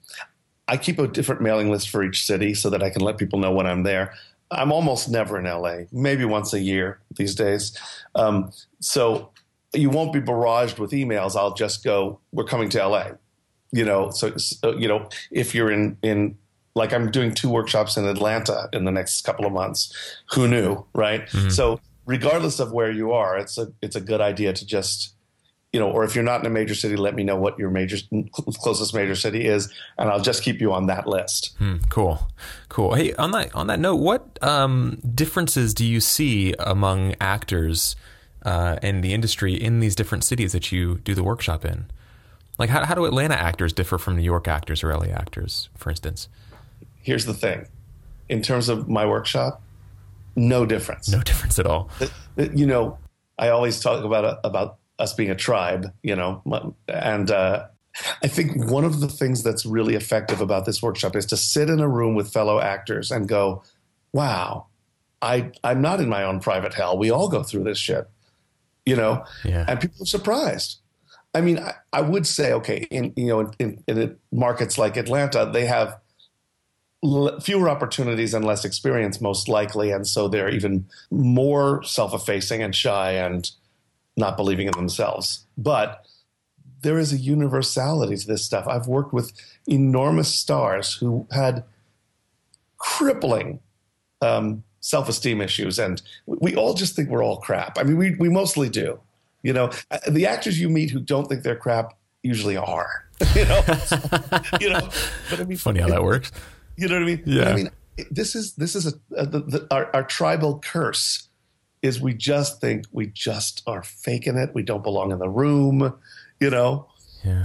I keep a different mailing list for each city so that I can let people know when I'm there. I'm almost never in LA, maybe once a year these days. Um, so you won't be barraged with emails. I'll just go, we're coming to LA. You know, so, so you know, if you're in, in, like I'm doing two workshops in Atlanta in the next couple of months. Who knew, right? Mm-hmm. So regardless of where you are, it's a it's a good idea to just you know, or if you're not in a major city, let me know what your major closest major city is, and I'll just keep you on that list. Hmm, cool, cool. Hey, on that on that note, what um, differences do you see among actors uh, and the industry in these different cities that you do the workshop in? Like, how, how do Atlanta actors differ from New York actors or LA actors, for instance? Here's the thing in terms of my workshop, no difference. No difference at all. You know, I always talk about about us being a tribe, you know, and uh, I think one of the things that's really effective about this workshop is to sit in a room with fellow actors and go, "Wow, I I'm not in my own private hell. We all go through this shit." You know, yeah. and people are surprised. I mean, I, I would say, okay, in you know, in, in, in markets like Atlanta, they have l- fewer opportunities and less experience, most likely, and so they're even more self-effacing and shy and not believing in themselves. But there is a universality to this stuff. I've worked with enormous stars who had crippling um, self-esteem issues, and we all just think we're all crap. I mean, we we mostly do. You know, uh, the actors you meet who don't think they're crap usually are. you know, you know. But I mean, funny how that works. You know what I mean? Yeah. But I mean, this is this is a, a the, the, our, our tribal curse is we just think we just are faking it. We don't belong in the room. You know. Yeah.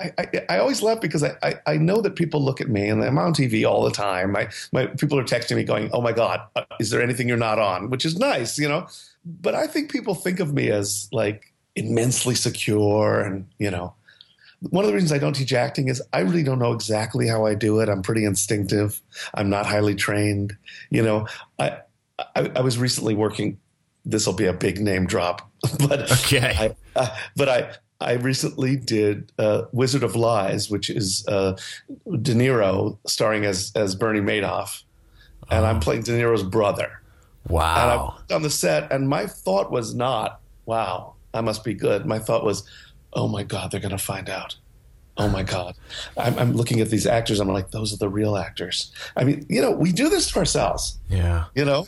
I, I, I, always laugh because I, I, I, know that people look at me and I'm on TV all the time. My, my people are texting me going, "Oh my God, uh, is there anything you're not on?" Which is nice, you know. But I think people think of me as like immensely secure and you know. One of the reasons I don't teach acting is I really don't know exactly how I do it. I'm pretty instinctive. I'm not highly trained. You know, I I, I was recently working. This will be a big name drop, but okay. I, uh, but I I recently did uh, Wizard of Lies, which is uh, De Niro starring as as Bernie Madoff, and oh. I'm playing De Niro's brother. Wow! And I on the set, and my thought was not, "Wow, I must be good." My thought was, "Oh my God, they're going to find out." Oh my God! I'm, I'm, looking at these actors. I'm like, those are the real actors. I mean, you know, we do this to ourselves. Yeah. You know,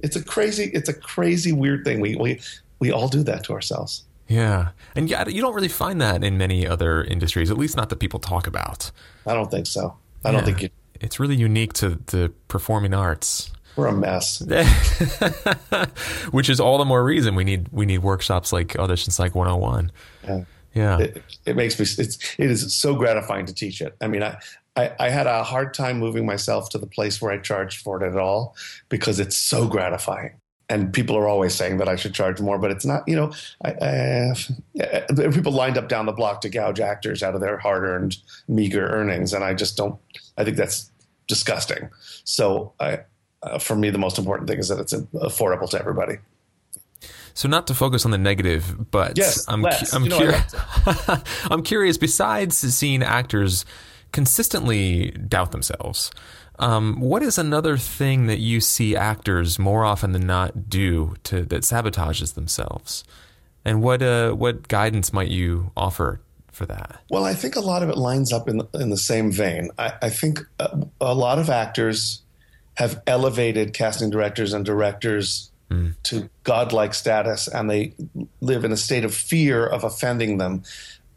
it's a crazy, it's a crazy, weird thing. We we we all do that to ourselves. Yeah. And yeah, you don't really find that in many other industries, at least not that people talk about. I don't think so. I yeah. don't think it. It's really unique to the performing arts. We're a mess. Which is all the more reason we need we need workshops like Audition Psych 101. Yeah. Yeah. It, it makes me it's it is so gratifying to teach it. I mean, I, I, I had a hard time moving myself to the place where I charged for it at all because it's so gratifying and people are always saying that I should charge more, but it's not. You know, I, I, people lined up down the block to gouge actors out of their hard-earned, meager earnings, and I just don't. I think that's disgusting. So, I, uh, for me, the most important thing is that it's affordable to everybody. So, not to focus on the negative, but yes, I'm less. I'm, know, curious. I'm curious. Besides seeing actors consistently doubt themselves. Um, what is another thing that you see actors more often than not do to that sabotages themselves? And what uh, what guidance might you offer for that? Well, I think a lot of it lines up in in the same vein. I, I think a, a, lot of actors have elevated casting directors and directors mm. to godlike status, and they live in a state of fear of offending them.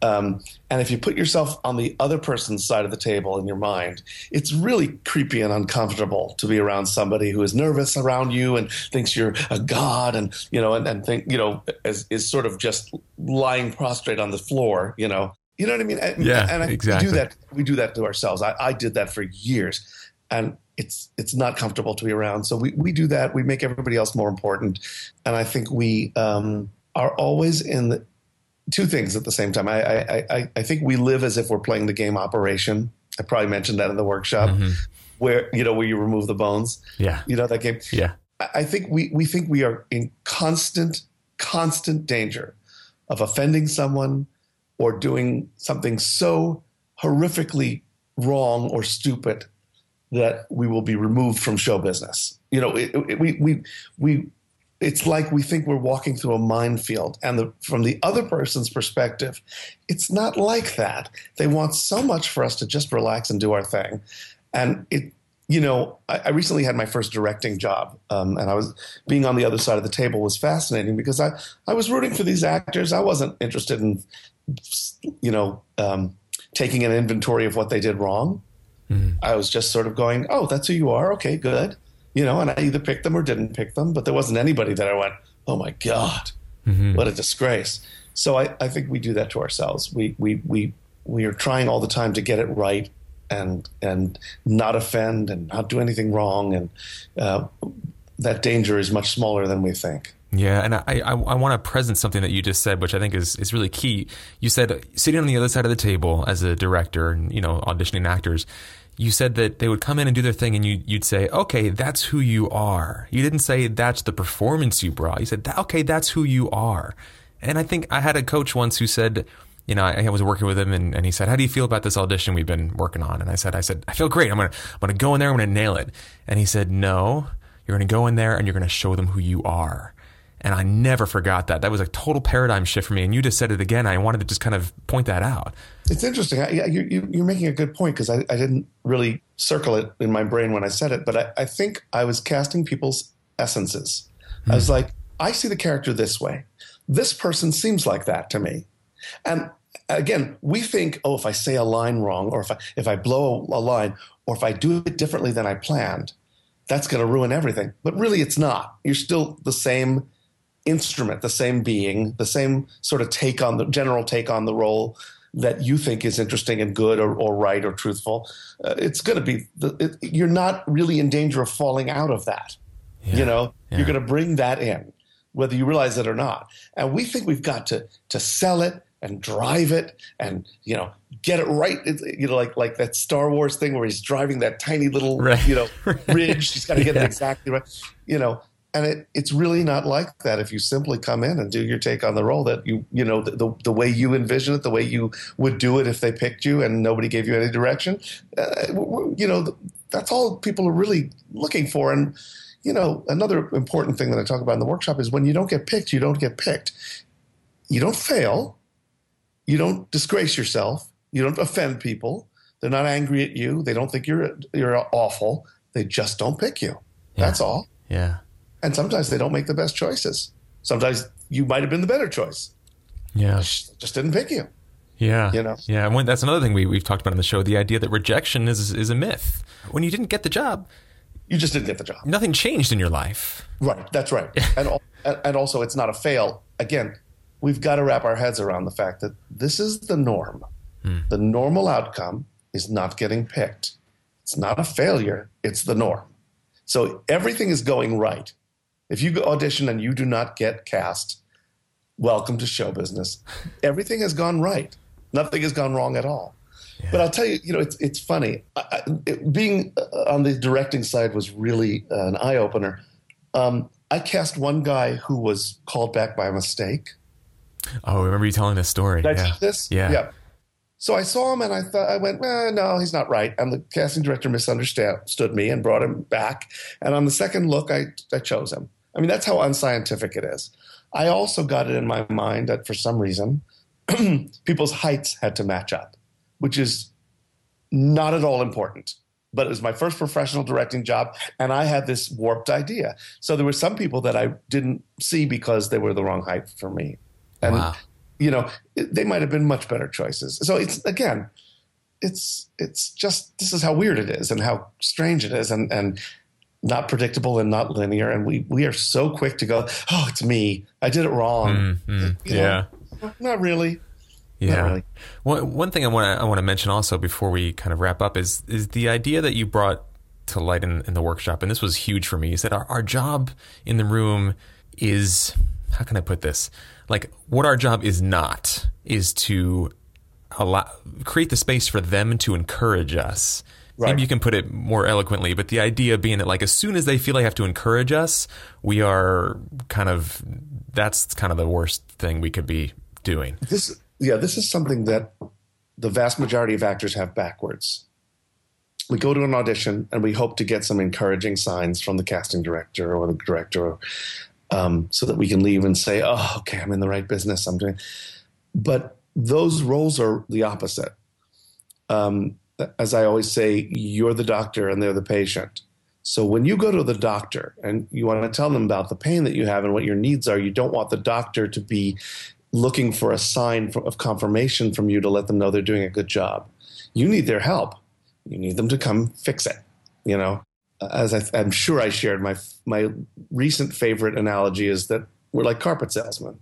Um, and if you put yourself on the other person's side of the table in your mind, it's really creepy and uncomfortable to be around somebody who is nervous around you and thinks you're a god, and you know, and, and think you know is, is sort of just lying prostrate on the floor. You know, you know what I mean? And, yeah, and I, exactly. We do that. We do that to ourselves. I, I did that for years, and it's it's not comfortable to be around. So we we do that. We make everybody else more important, and I think we. Um, are always in the two things at the same time. I, I, I, think we live as if we're playing the game Operation. I probably mentioned that in the workshop, mm-hmm. where you know where you remove the bones. Yeah, you know that game. Yeah, I think we we think we are in constant constant danger of offending someone or doing something so horrifically wrong or stupid that we will be removed from show business. You know, it, it, we we we it's like we think we're walking through a minefield. And the, from the other person's perspective, it's not like that. They want so much for us to just relax and do our thing. And it, you know, I, I, recently had my first directing job, um, and I was being on the other side of the table was fascinating because I, I was rooting for these actors. I wasn't interested in, you know, um, taking an inventory of what they did wrong. Mm-hmm. I was just sort of going, oh, that's who you are. Okay, good. You know, and I either picked them or didn't pick them, but there wasn't anybody that I went, oh my God, mm-hmm. what a disgrace. So I, I think we do that to ourselves. We, we, we, we are trying all the time to get it right and and not offend and not do anything wrong, and uh, that danger is much smaller than we think. Yeah, and I, I, I want to present something that you just said, which I think is, is really key. You said sitting on the other side of the table as a director and you know auditioning actors, you said that they would come in and do their thing, and you you'd say, okay, that's who you are. You didn't say that's the performance you brought. You said, okay, that's who you are. And I think I had a coach once who said you know, I, I was working with him and, and, he said, how do you feel about this audition we've been working on? And I said, I said, I feel great. I'm going to, I'm going to go in there. I'm going to nail it. And he said, no, you're going to go in there and you're going to show them who you are. And I never forgot that. That was a total paradigm shift for me. And you just said it again. I wanted to just kind of point that out. It's interesting. I, you, are making a good point because I, I, didn't really circle it in my brain when I said it, but I, I think I was casting people's essences. Hmm. I was hmm. like, I see the character this way. This person seems like that to me. And again, we think, oh, if I say a line wrong, or if I if I blow a line, or if I do it differently than I planned, that's going to ruin everything. But really, it's not. You're still the same instrument, the same being, the same sort of take on the general take on the role that you think is interesting and good or, or right or truthful. Uh, it's going to be the, it, you're not really in danger of falling out of that. Yeah. You know, yeah. you're going to bring that in, whether you realize it or not. And we think we've got to to sell it and drive it and you know get it right you know like like that star wars thing where he's driving that tiny little right. you know ridge he's got to get yeah. it exactly right you know and it, it's really not like that if you simply come in and do your take on the role that you you know the, the, the way you envision it the way you would do it if they picked you and nobody gave you any direction uh, you know that's all people are really looking for and you know another important thing that i talk about in the workshop is when you don't get picked you don't get picked you don't fail you don't disgrace yourself. You don't offend people. They're not angry at you. They don't think you're you're awful. They just don't pick you. Yeah. That's all. Yeah. And sometimes they don't make the best choices. Sometimes you might have been the better choice. Yeah. Just, didn't pick you. Yeah. You know. Yeah. And when, that's another thing we we've talked about on the show. The idea that rejection is is a myth. When you didn't get the job, you just didn't get the job. Nothing changed in your life. Right. That's right. and and also, it's not a fail. Again, we've got to wrap our heads around the fact that this is the norm. Hmm. The normal outcome is not getting picked. It's not a failure, it's the norm. So everything is going right. If you audition and you do not get cast, welcome to show business. Everything has gone right. Nothing has gone wrong at all. Yeah. But I'll tell you, you know, it's it's funny. I, it, being uh, on the directing side was really an eye opener. Um, I cast one guy who was called back by mistake. Oh, I remember you telling this story. Did yeah. this? Yeah. yeah. So I saw him and I thought I went, eh, no, he's not right. And the casting director misunderstood me and brought him back. And on the second look, I, I chose him. I mean, that's how unscientific it is. I also got it in my mind that for some reason, people's heights had to match up, which is not at all important. But it was my first professional directing job, and I had this warped idea. So there were some people that I didn't see because they were the wrong height for me. And, wow. you know, they might have been much better choices. So it's, again, it's, it's just, this is how weird it is and how strange it is and, and not predictable and not linear. And we, we are so quick to go, oh, it's me. I did it wrong. Mm-hmm. yeah. Know, not really. Yeah. Really. One, one thing I want to I want to mention also before we kind of wrap up is is the idea that you brought to light in, in the workshop, and this was huge for me. Is that our, our job in the room is how can I put this? like what our job is not is to allow create the space for them to encourage us. Right. Maybe you can put it more eloquently, but the idea being that like as soon as they feel they have to encourage us, we are kind of that's kind of the worst thing we could be doing. This yeah, this is something that the vast majority of actors have backwards. We go to an audition and we hope to get some encouraging signs from the casting director or the director um, so that we can leave and say, oh, okay, I'm in the right business. I'm doing. But those roles are the opposite. Um, as I always say, you're the doctor and they're the patient. So when you go to the doctor and you want to tell them about the pain that you have and what your needs are, you don't want the doctor to be looking for a sign of confirmation from you to let them know they're doing a good job. You need their help. You need them to come fix it. You know, as I, am sure I shared, my my recent favorite analogy is that we're like carpet salesmen.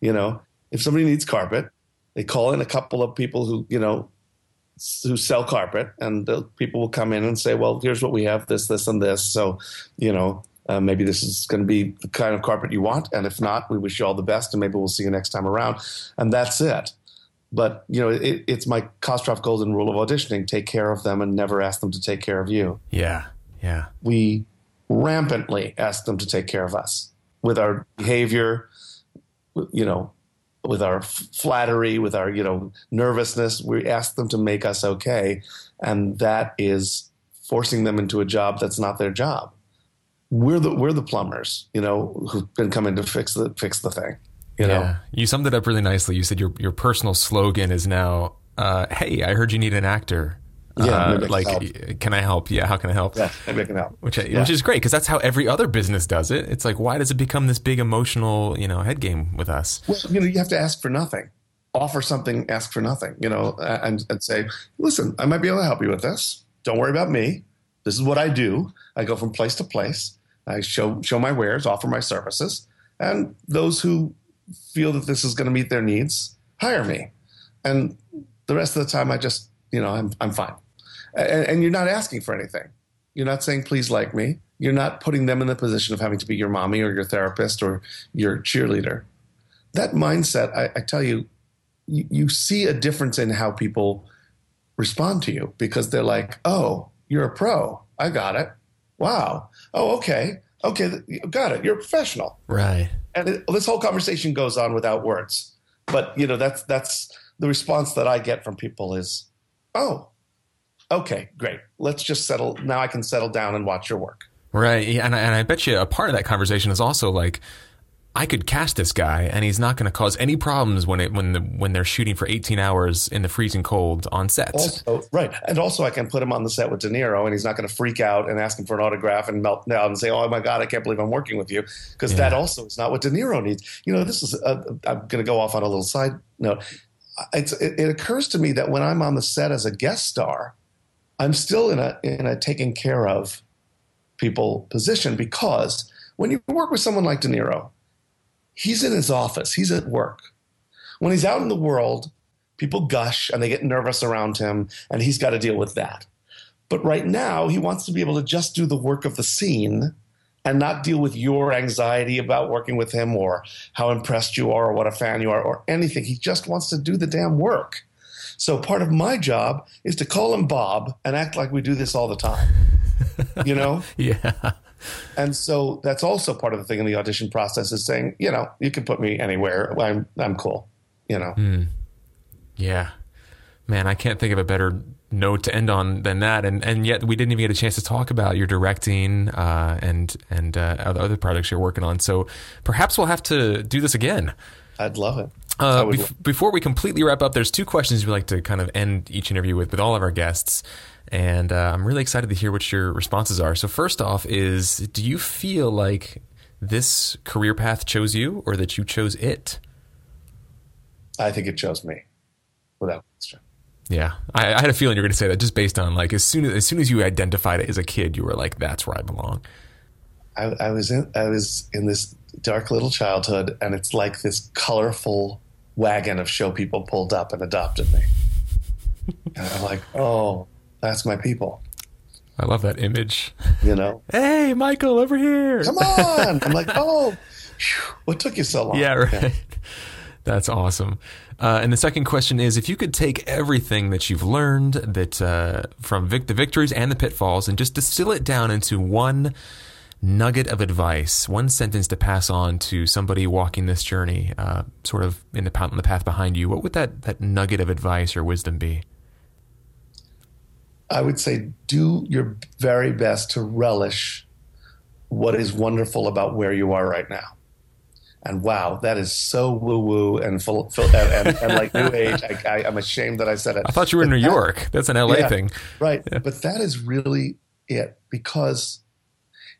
You know, if somebody needs carpet, they call in a couple of people who you know who sell carpet, and the people will come in and say, "Well, here's what we have: this, this, and this." So, you know, uh, maybe this is going to be the kind of carpet you want, and if not, we wish you all the best, and maybe we'll see you next time around. And that's it. But you know, it, it's my Kostroff golden rule of auditioning: take care of them and never ask them to take care of you. Yeah, yeah. We rampantly ask them to take care of us with our behavior, you know, with our flattery, with our you know nervousness. We ask them to make us okay, and that is forcing them into a job that's not their job we're the we're the plumbers, you know, who've been coming to fix the fix the thing. You know, yeah. you summed it up really nicely. You said your your personal slogan is now, uh, "Hey, I heard you need an actor." Yeah, uh, like, help. can I help? Yeah, how can I help? Yeah, maybe I can help. Which, yeah. which is great because that's how every other business does it. It's like, why does it become this big emotional, you know, head game with us? Well, you know, you have to ask for nothing, offer something, ask for nothing, you know, and, and say, listen, I might be able to help you with this. Don't worry about me. This is what I do. I go from place to place. I show show my wares, offer my services, and those who feel that this is going to meet their needs hire me. And the rest of the time, I just you know I'm I'm fine. And, and you're not asking for anything. You're not saying please like me. You're not putting them in the position of having to be your mommy or your therapist or your cheerleader. That mindset, I, I tell you, you, you see a difference in how people respond to you because they're like, "Oh, you're a pro. I got it." wow, oh, okay, okay, got it. You're a professional, right? And it, this whole conversation goes on without words, but you know that's that's the response that I get from people is, oh, okay, great. Let's just settle. Now I can settle down and watch your work. Right, and I, and I bet you a part of that conversation is also like I could cast this guy, and he's not going to cause any problems when it when the when they're shooting for 18 hours in the freezing cold on set. Also, right, and also I can put him on the set with De Niro, and he's not going to freak out and ask him for an autograph and melt down and say, "Oh my God, I can't believe I'm working with you," because yeah. that also is not what De Niro needs. You know, this is uh, i am going to go off on a little side note. It, it occurs to me that when I'm on the set as a guest star, I'm still in a in a taken care of people position because when you work with someone like De Niro he's in his office, he's at work. When he's out in the world, people gush and they get nervous around him, and he's got to deal with that. But right now, he wants to be able to just do the work of the scene and not deal with your anxiety about working with him or how impressed you are or what a fan you are or anything. He just wants to do the damn work. So part of my job is to call him Bob and act like we do this all the time. You know? yeah. And so that's also part of the thing in the audition process is saying, you know, you can put me anywhere. I'm I'm cool. You know. Mm. Yeah. Man, I can't think of a better note to end on than that. And and yet we didn't even get a chance to talk about your directing uh, and and uh, other projects you're working on. So perhaps we'll have to do this again. I'd love it. Uh, bef- before we completely wrap up, there's two questions we like to kind of end each interview with with all of our guests and uh, I'm really excited to hear what your responses are. So first off, is do you feel like this career path chose you, or that you chose it? I think it chose me, without question. Yeah, I, I had a feeling you were going to say that just based on like as soon as as soon as you identified it as a kid, you were like, "That's where I belong." I, I was in I was in this dark little childhood, and it's like this colorful wagon of show people pulled up and adopted me. and I'm like, oh, that's my people. I love that image. You know, hey, Michael, over here. Come on. I'm like, oh, whew, what took you so long? Yeah, right. Yeah. That's awesome. Uh, and the second question is if you could take everything that you've learned that uh, from vic- the victories and the pitfalls and just distill it down into one nugget of advice, one sentence to pass on to somebody walking this journey, uh, sort of in the, on the path behind you, what would that, that nugget of advice or wisdom be? I would say do your very best to relish what is wonderful about where you are right now. And wow, that is so woo woo and full, full and, and, and, like new age. I, am ashamed that I said it. I thought you were but in New that, York. That's an LA yeah, thing, right? Yeah. But that is really it because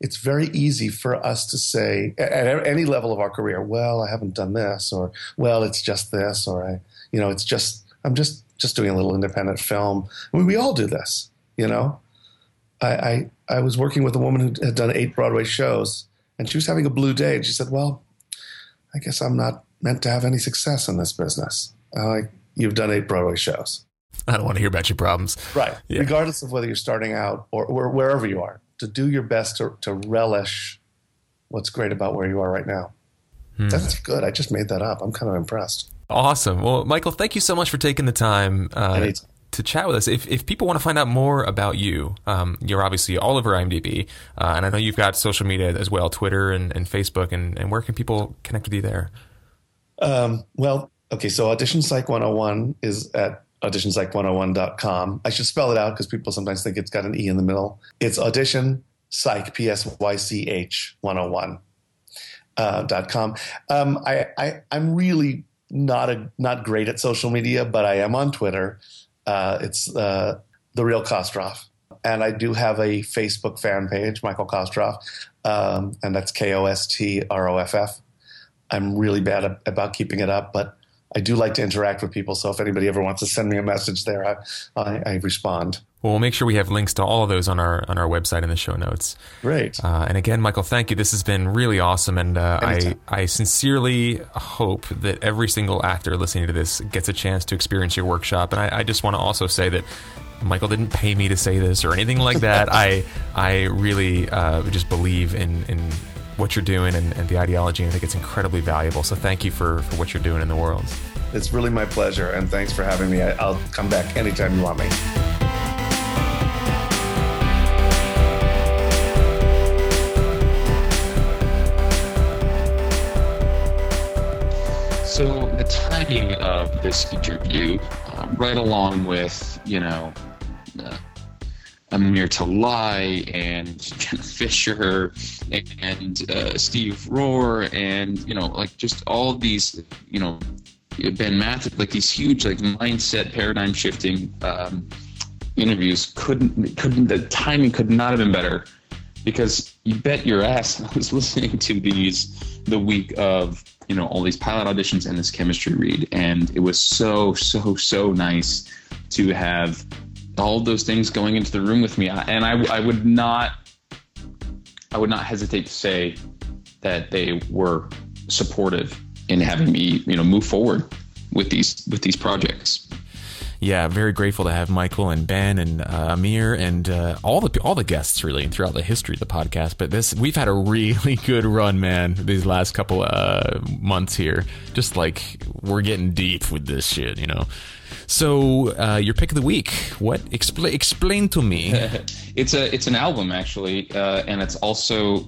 it's very easy for us to say at any level of our career, well, I haven't done this, or well, it's just this, or I, you know, it's just I'm just just doing a little independent film. I mean, we all do this, you know. I, I I was working with a woman who had done eight Broadway shows, and she was having a blue day, and she said, "Well, I guess I'm not meant to have any success in this business." I'm like, "You've done eight Broadway shows." I don't want to hear about your problems. Right. Yeah. Regardless of whether you're starting out or, or wherever you are, to do your best to, to relish what's great about where you are right now. Hmm. That's good. I just made that up. I'm kind of impressed. Awesome. Well, Michael, thank you so much for taking the time uh, to chat with us. If, if people want to find out more about you, um, you're obviously all over IMDb, uh, and I know you've got social media as well, Twitter and, and Facebook. And, and, where can people connect with you there? Um, well, okay. So Audition Psych 101 is at auditionpsych101.com. I should spell it out because people sometimes think it's got an E in the middle. It's audition psych, P S Y C H 101. Uh, dot com. Um, I, I, I'm really not a not great at social media, but I am on Twitter. Uh, it's uh, the real Kostroff, and I do have a Facebook fan page, Michael Kostroff, um, and that's K O S T R O F F. I'm really bad about keeping it up, but I do like to interact with people. So if anybody ever wants to send me a message there, I, I, I respond. Well, we'll make sure we have links to all of those on our on our website in the show notes. Great. Uh, and again, Michael, thank you. This has been really awesome, and uh, I I sincerely hope that every single actor listening to this gets a chance to experience your workshop. And I, I just want to also say that Michael didn't pay me to say this or anything like that. I I really uh, just believe in in what you're doing and, and the ideology. And I think it's incredibly valuable. So thank you for, for what you're doing in the world. It's really my pleasure. And thanks for having me. I'll come back anytime you want me. So the timing of this interview, uh, right along with you know uh, Amir Talai and Jenna Fischer and uh, Steve Rohr and you know like just all these you know Ben Mathis like these huge like mindset paradigm shifting um, interviews couldn't couldn't the timing could not have been better because you bet your ass I was listening to these the week of you know all these pilot auditions and this chemistry read and it was so so so nice to have all those things going into the room with me, and I, I would not, I would not hesitate to say that they were supportive in having me, you know, move forward with these with these projects. Yeah, very grateful to have Michael and Ben and uh, Amir and uh, all the all the guests really throughout the history of the podcast. But this we've had a really good run, man. These last couple uh, months here, just like we're getting deep with this shit, you know. So uh, your pick of the week. What explain explain to me? it's a it's an album actually, uh, and it's also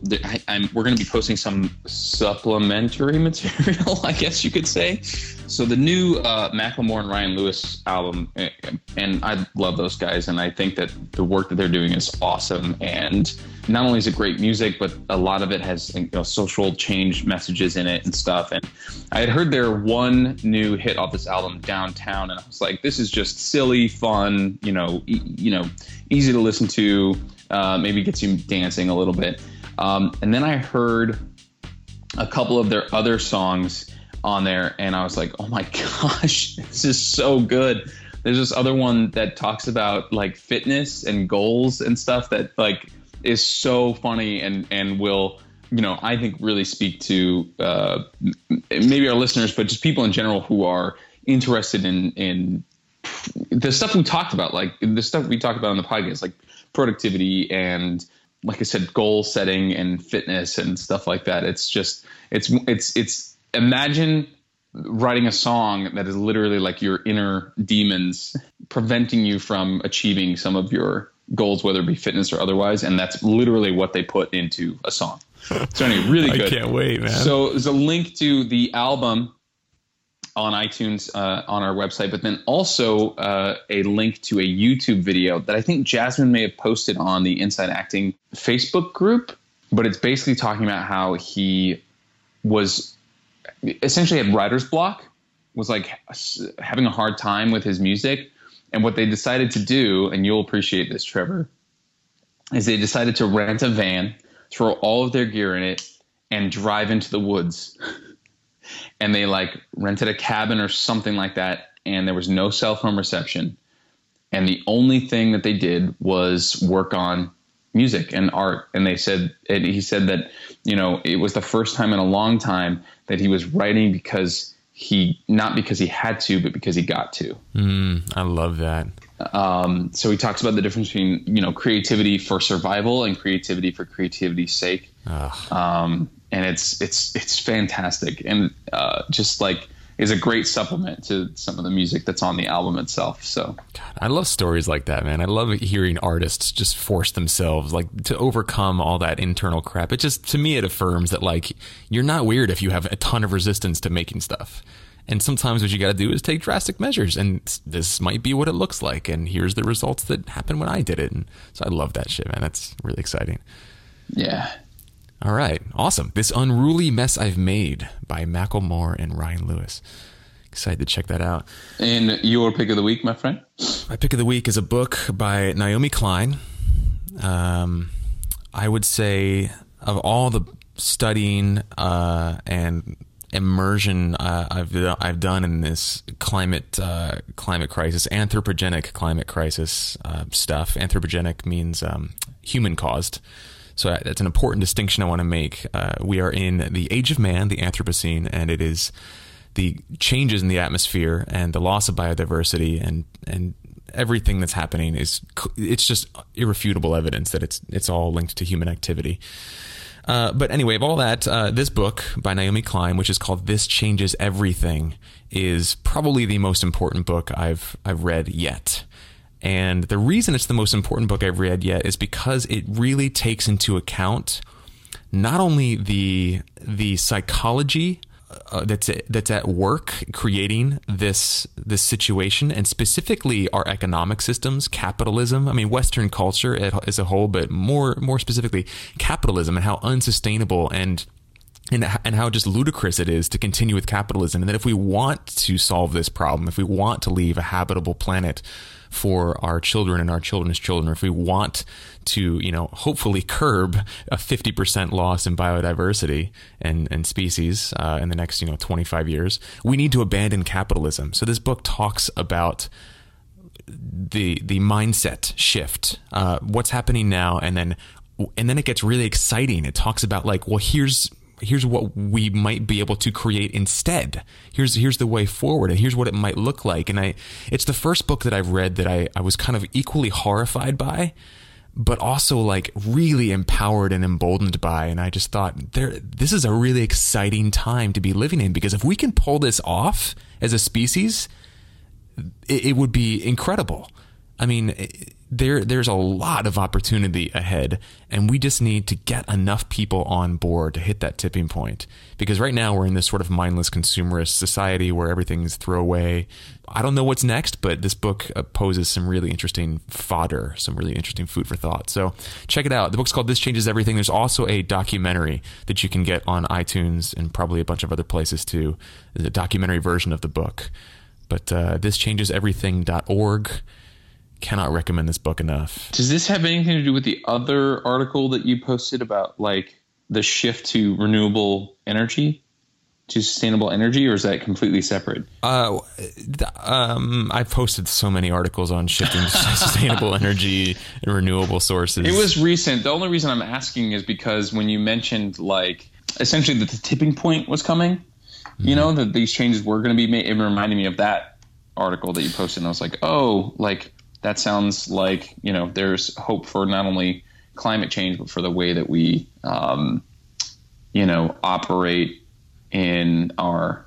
I, we're going to be posting some supplementary material, I guess you could say. So the new uh, Macklemore and Ryan Lewis album, eh, and I love those guys, and I think that the work that they're doing is awesome. And not only is it great music, but a lot of it has you know, social change messages in it and stuff. And I had heard their one new hit off this album, Downtown, and I was like, this is just silly, fun, you know, e- you know, easy to listen to. Uh, maybe gets you dancing a little bit. Um, and then I heard a couple of their other songs on there, and I was like, oh my gosh, this is so good. There's this other one that talks about like fitness and goals and stuff that like is so funny and and will you know I think really speak to uh, maybe our listeners, but just people in general who are interested in in the stuff we talked about, like the stuff we talked about on the podcast, like productivity and like I said, goal setting and fitness and stuff like that. It's just it's it's it's imagine writing a song that is literally like your inner demons preventing you from achieving some of your goals, whether it be fitness or otherwise, and that's literally what they put into a song. So anyway, really good. I can't wait, man. So there's a link to the album on iTunes uh, on our website, but then also uh, a link to a YouTube video that I think Jasmine may have posted on the Inside Acting Facebook group. But it's basically talking about how he was essentially had writer's block, was like having a hard time with his music. And what they decided to do, and you'll appreciate this, Trevor, is they decided to rent a van, throw all of their gear in it, and drive into the woods. and they like rented a cabin or something like that, and there was no cell phone reception. And the only thing that they did was work on music and art. And they said, and he said that, you know, it was the first time in a long time that he was writing because he, not because he had to, but because he got to. Mm, I love that. Um, so he talks about the difference between, you know, creativity for survival and creativity for creativity's sake. Um, and it's, it's, it's fantastic. And, uh, just like, is a great supplement to some of the music that's on the album itself. So God, I love stories like that, man. I love hearing artists just force themselves like to overcome all that internal crap. It just to me it affirms that like you're not weird if you have a ton of resistance to making stuff. And sometimes what you got to do is take drastic measures, and this might be what it looks like. And here's the results that happened when I did it. And so I love that shit, man. That's really exciting. Yeah, all right, awesome. This Unruly Mess I've Made by Macklemore and Ryan Lewis. Excited to check that out. And your pick of the week, my friend? My pick of the week is a book by Naomi Klein. Um, I would say of all the studying uh, and immersion uh, I've I've done in this climate uh, climate crisis, anthropogenic climate crisis uh, stuff. Anthropogenic means um, human caused. So uh, that's an important distinction I want to make. Uh, we are in the age of man, the Anthropocene, and it is the changes in the atmosphere and the loss of biodiversity and and everything that's happening is it's just irrefutable evidence that it's it's all linked to human activity. Uh, but anyway, of all that, uh, this book by Naomi Klein, which is called "This Changes Everything," is probably the most important book I've I've read yet. And the reason it's the most important book I've read yet is because it really takes into account not only the the psychology uh, that's that's at work creating this this situation, and specifically our economic systems, capitalism. I mean, Western culture as a whole, but more more specifically, capitalism and how unsustainable and and, and how just ludicrous it is to continue with capitalism. And that if we want to solve this problem, if we want to leave a habitable planet for our children and our children's children, if we want to, you know, hopefully curb a 50% loss in biodiversity and, and species uh, in the next, you know, 25 years, we need to abandon capitalism. So this book talks about the the mindset shift, uh, what's happening now, and then and then it gets really exciting. It talks about like, well, here's here's what we might be able to create instead. Here's here's the way forward, and here's what it might look like. And I, it's the first book that I've read that I, I was kind of equally horrified by, but also like really empowered and emboldened by. And I just thought, there, this is a really exciting time to be living in because if we can pull this off as a species, it, it would be incredible. I mean, there there's a lot of opportunity ahead and we just need to get enough people on board to hit that tipping point. Because right now we're in this sort of mindless consumerist society where everything's throwaway i don't know what's next but this book uh, poses some really interesting fodder some really interesting food for thought. So check it out. The book's called this changes everything. There's also a documentary that you can get on itunes and probably a bunch of other places too. The documentary version of the book. But uh, this changes everything.org cannot recommend this book enough. Does this have anything to do with the other article that you posted about like the shift to renewable energy? To sustainable energy, or is that completely separate? Uh, um, I've posted so many articles on shifting to sustainable energy and renewable sources. It was recent. The only reason I'm asking is because when you mentioned like essentially that the tipping point was coming, mm-hmm. you know, that these changes were going to be made, it reminded me of that article that you posted. And I was like, oh, like that sounds like you know there's hope for not only climate change but for the way that we um, you know operate in our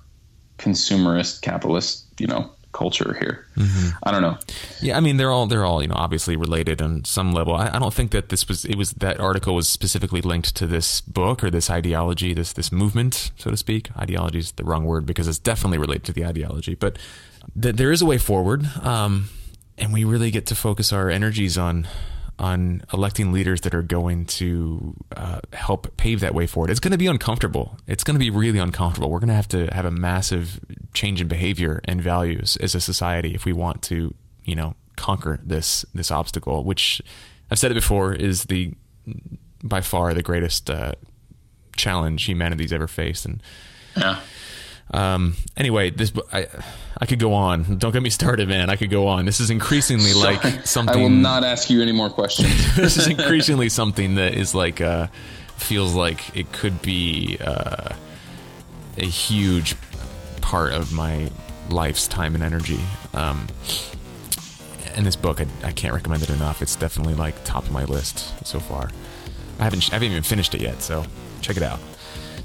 consumerist capitalist you know culture here. Mm-hmm. I don't know. Yeah, I mean they're all they're all you know obviously related on some level. I, I, don't think that this was it was that article was specifically linked to this book or this ideology, this this movement, so to speak. Ideology is the wrong word because it's definitely related to the ideology, but th- there is a way forward. Um, and we really get to focus our energies on on electing leaders that are going to uh, help pave that way forward. It's going to be uncomfortable. It's going to be really uncomfortable. We're going to have to have a massive change in behavior and values as a society if we want to, you know, conquer this this obstacle. Which I've said it before is the by far the greatest uh, challenge humanity's ever faced. And yeah. Um, anyway, this I I could go on. Don't get me started, man. I could go on. This is increasingly Sorry. like something. I will not ask you any more questions. this is increasingly something that is like uh, feels like it could be uh, a huge part of my life's time and energy. Um, and this book, I, I can't recommend it enough. It's definitely like top of my list so far. I haven't I haven't even finished it yet, so check it out.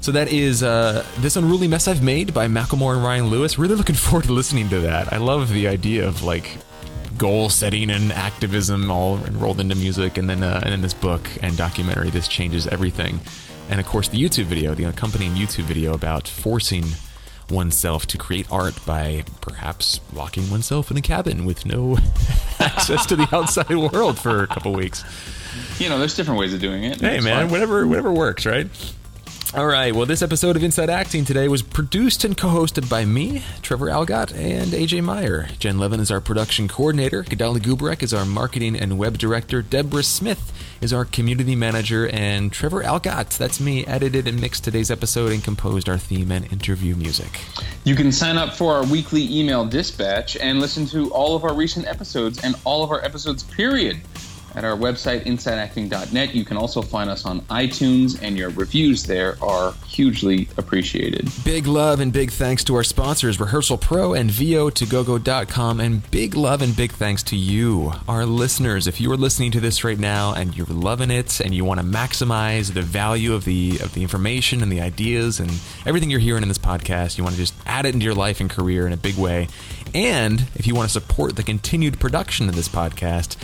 So that is uh, This Unruly Mess I've Made by Macklemore and Ryan Lewis. Really looking forward to listening to that. I love the idea of like goal setting and activism all rolled into music, and then uh, and then this book and documentary. This changes everything, and of course the YouTube video, the accompanying YouTube video about forcing oneself to create art by perhaps locking oneself in a cabin with no access to the outside world for a couple weeks. You know, there's different ways of doing it. Hey, man, fun. whatever whatever works, right? All right. Well, this episode of Inside Acting today was produced and co hosted by me, Trevor Algatt, and AJ Meyer. Jen Levin is our production coordinator. Gadali Gubrek is our marketing and web director. Deborah Smith is our community manager. And Trevor Algatt, that's me, edited and mixed today's episode and composed our theme and interview music. You can sign up for our weekly email dispatch and listen to all of our recent episodes and all of our episodes, period at our website, insideacting.net. You can also find us on iTunes, and your reviews there are hugely appreciated. Big love and big thanks to our sponsors, Rehearsal Pro and VO2GoGo.com, and big love and big thanks to you, our listeners. If you are listening to this right now and you're loving it and you want to maximize the value of the of the information and the ideas and everything you're hearing in this podcast, you want to just add it into your life and career in a big way. And if you want to support the continued production of this podcast,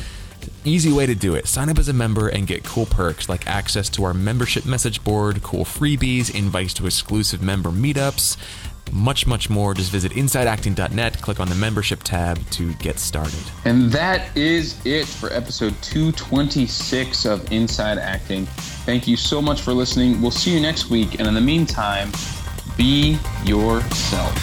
Easy way to do it. Sign up as a member and get cool perks like access to our membership message board, cool freebies, invites to exclusive member meetups, much, much more. Just visit insideacting.net, click on the membership tab to get started. And that is it for episode 226 of Inside Acting. Thank you so much for listening. We'll see you next week. And in the meantime, be yourself.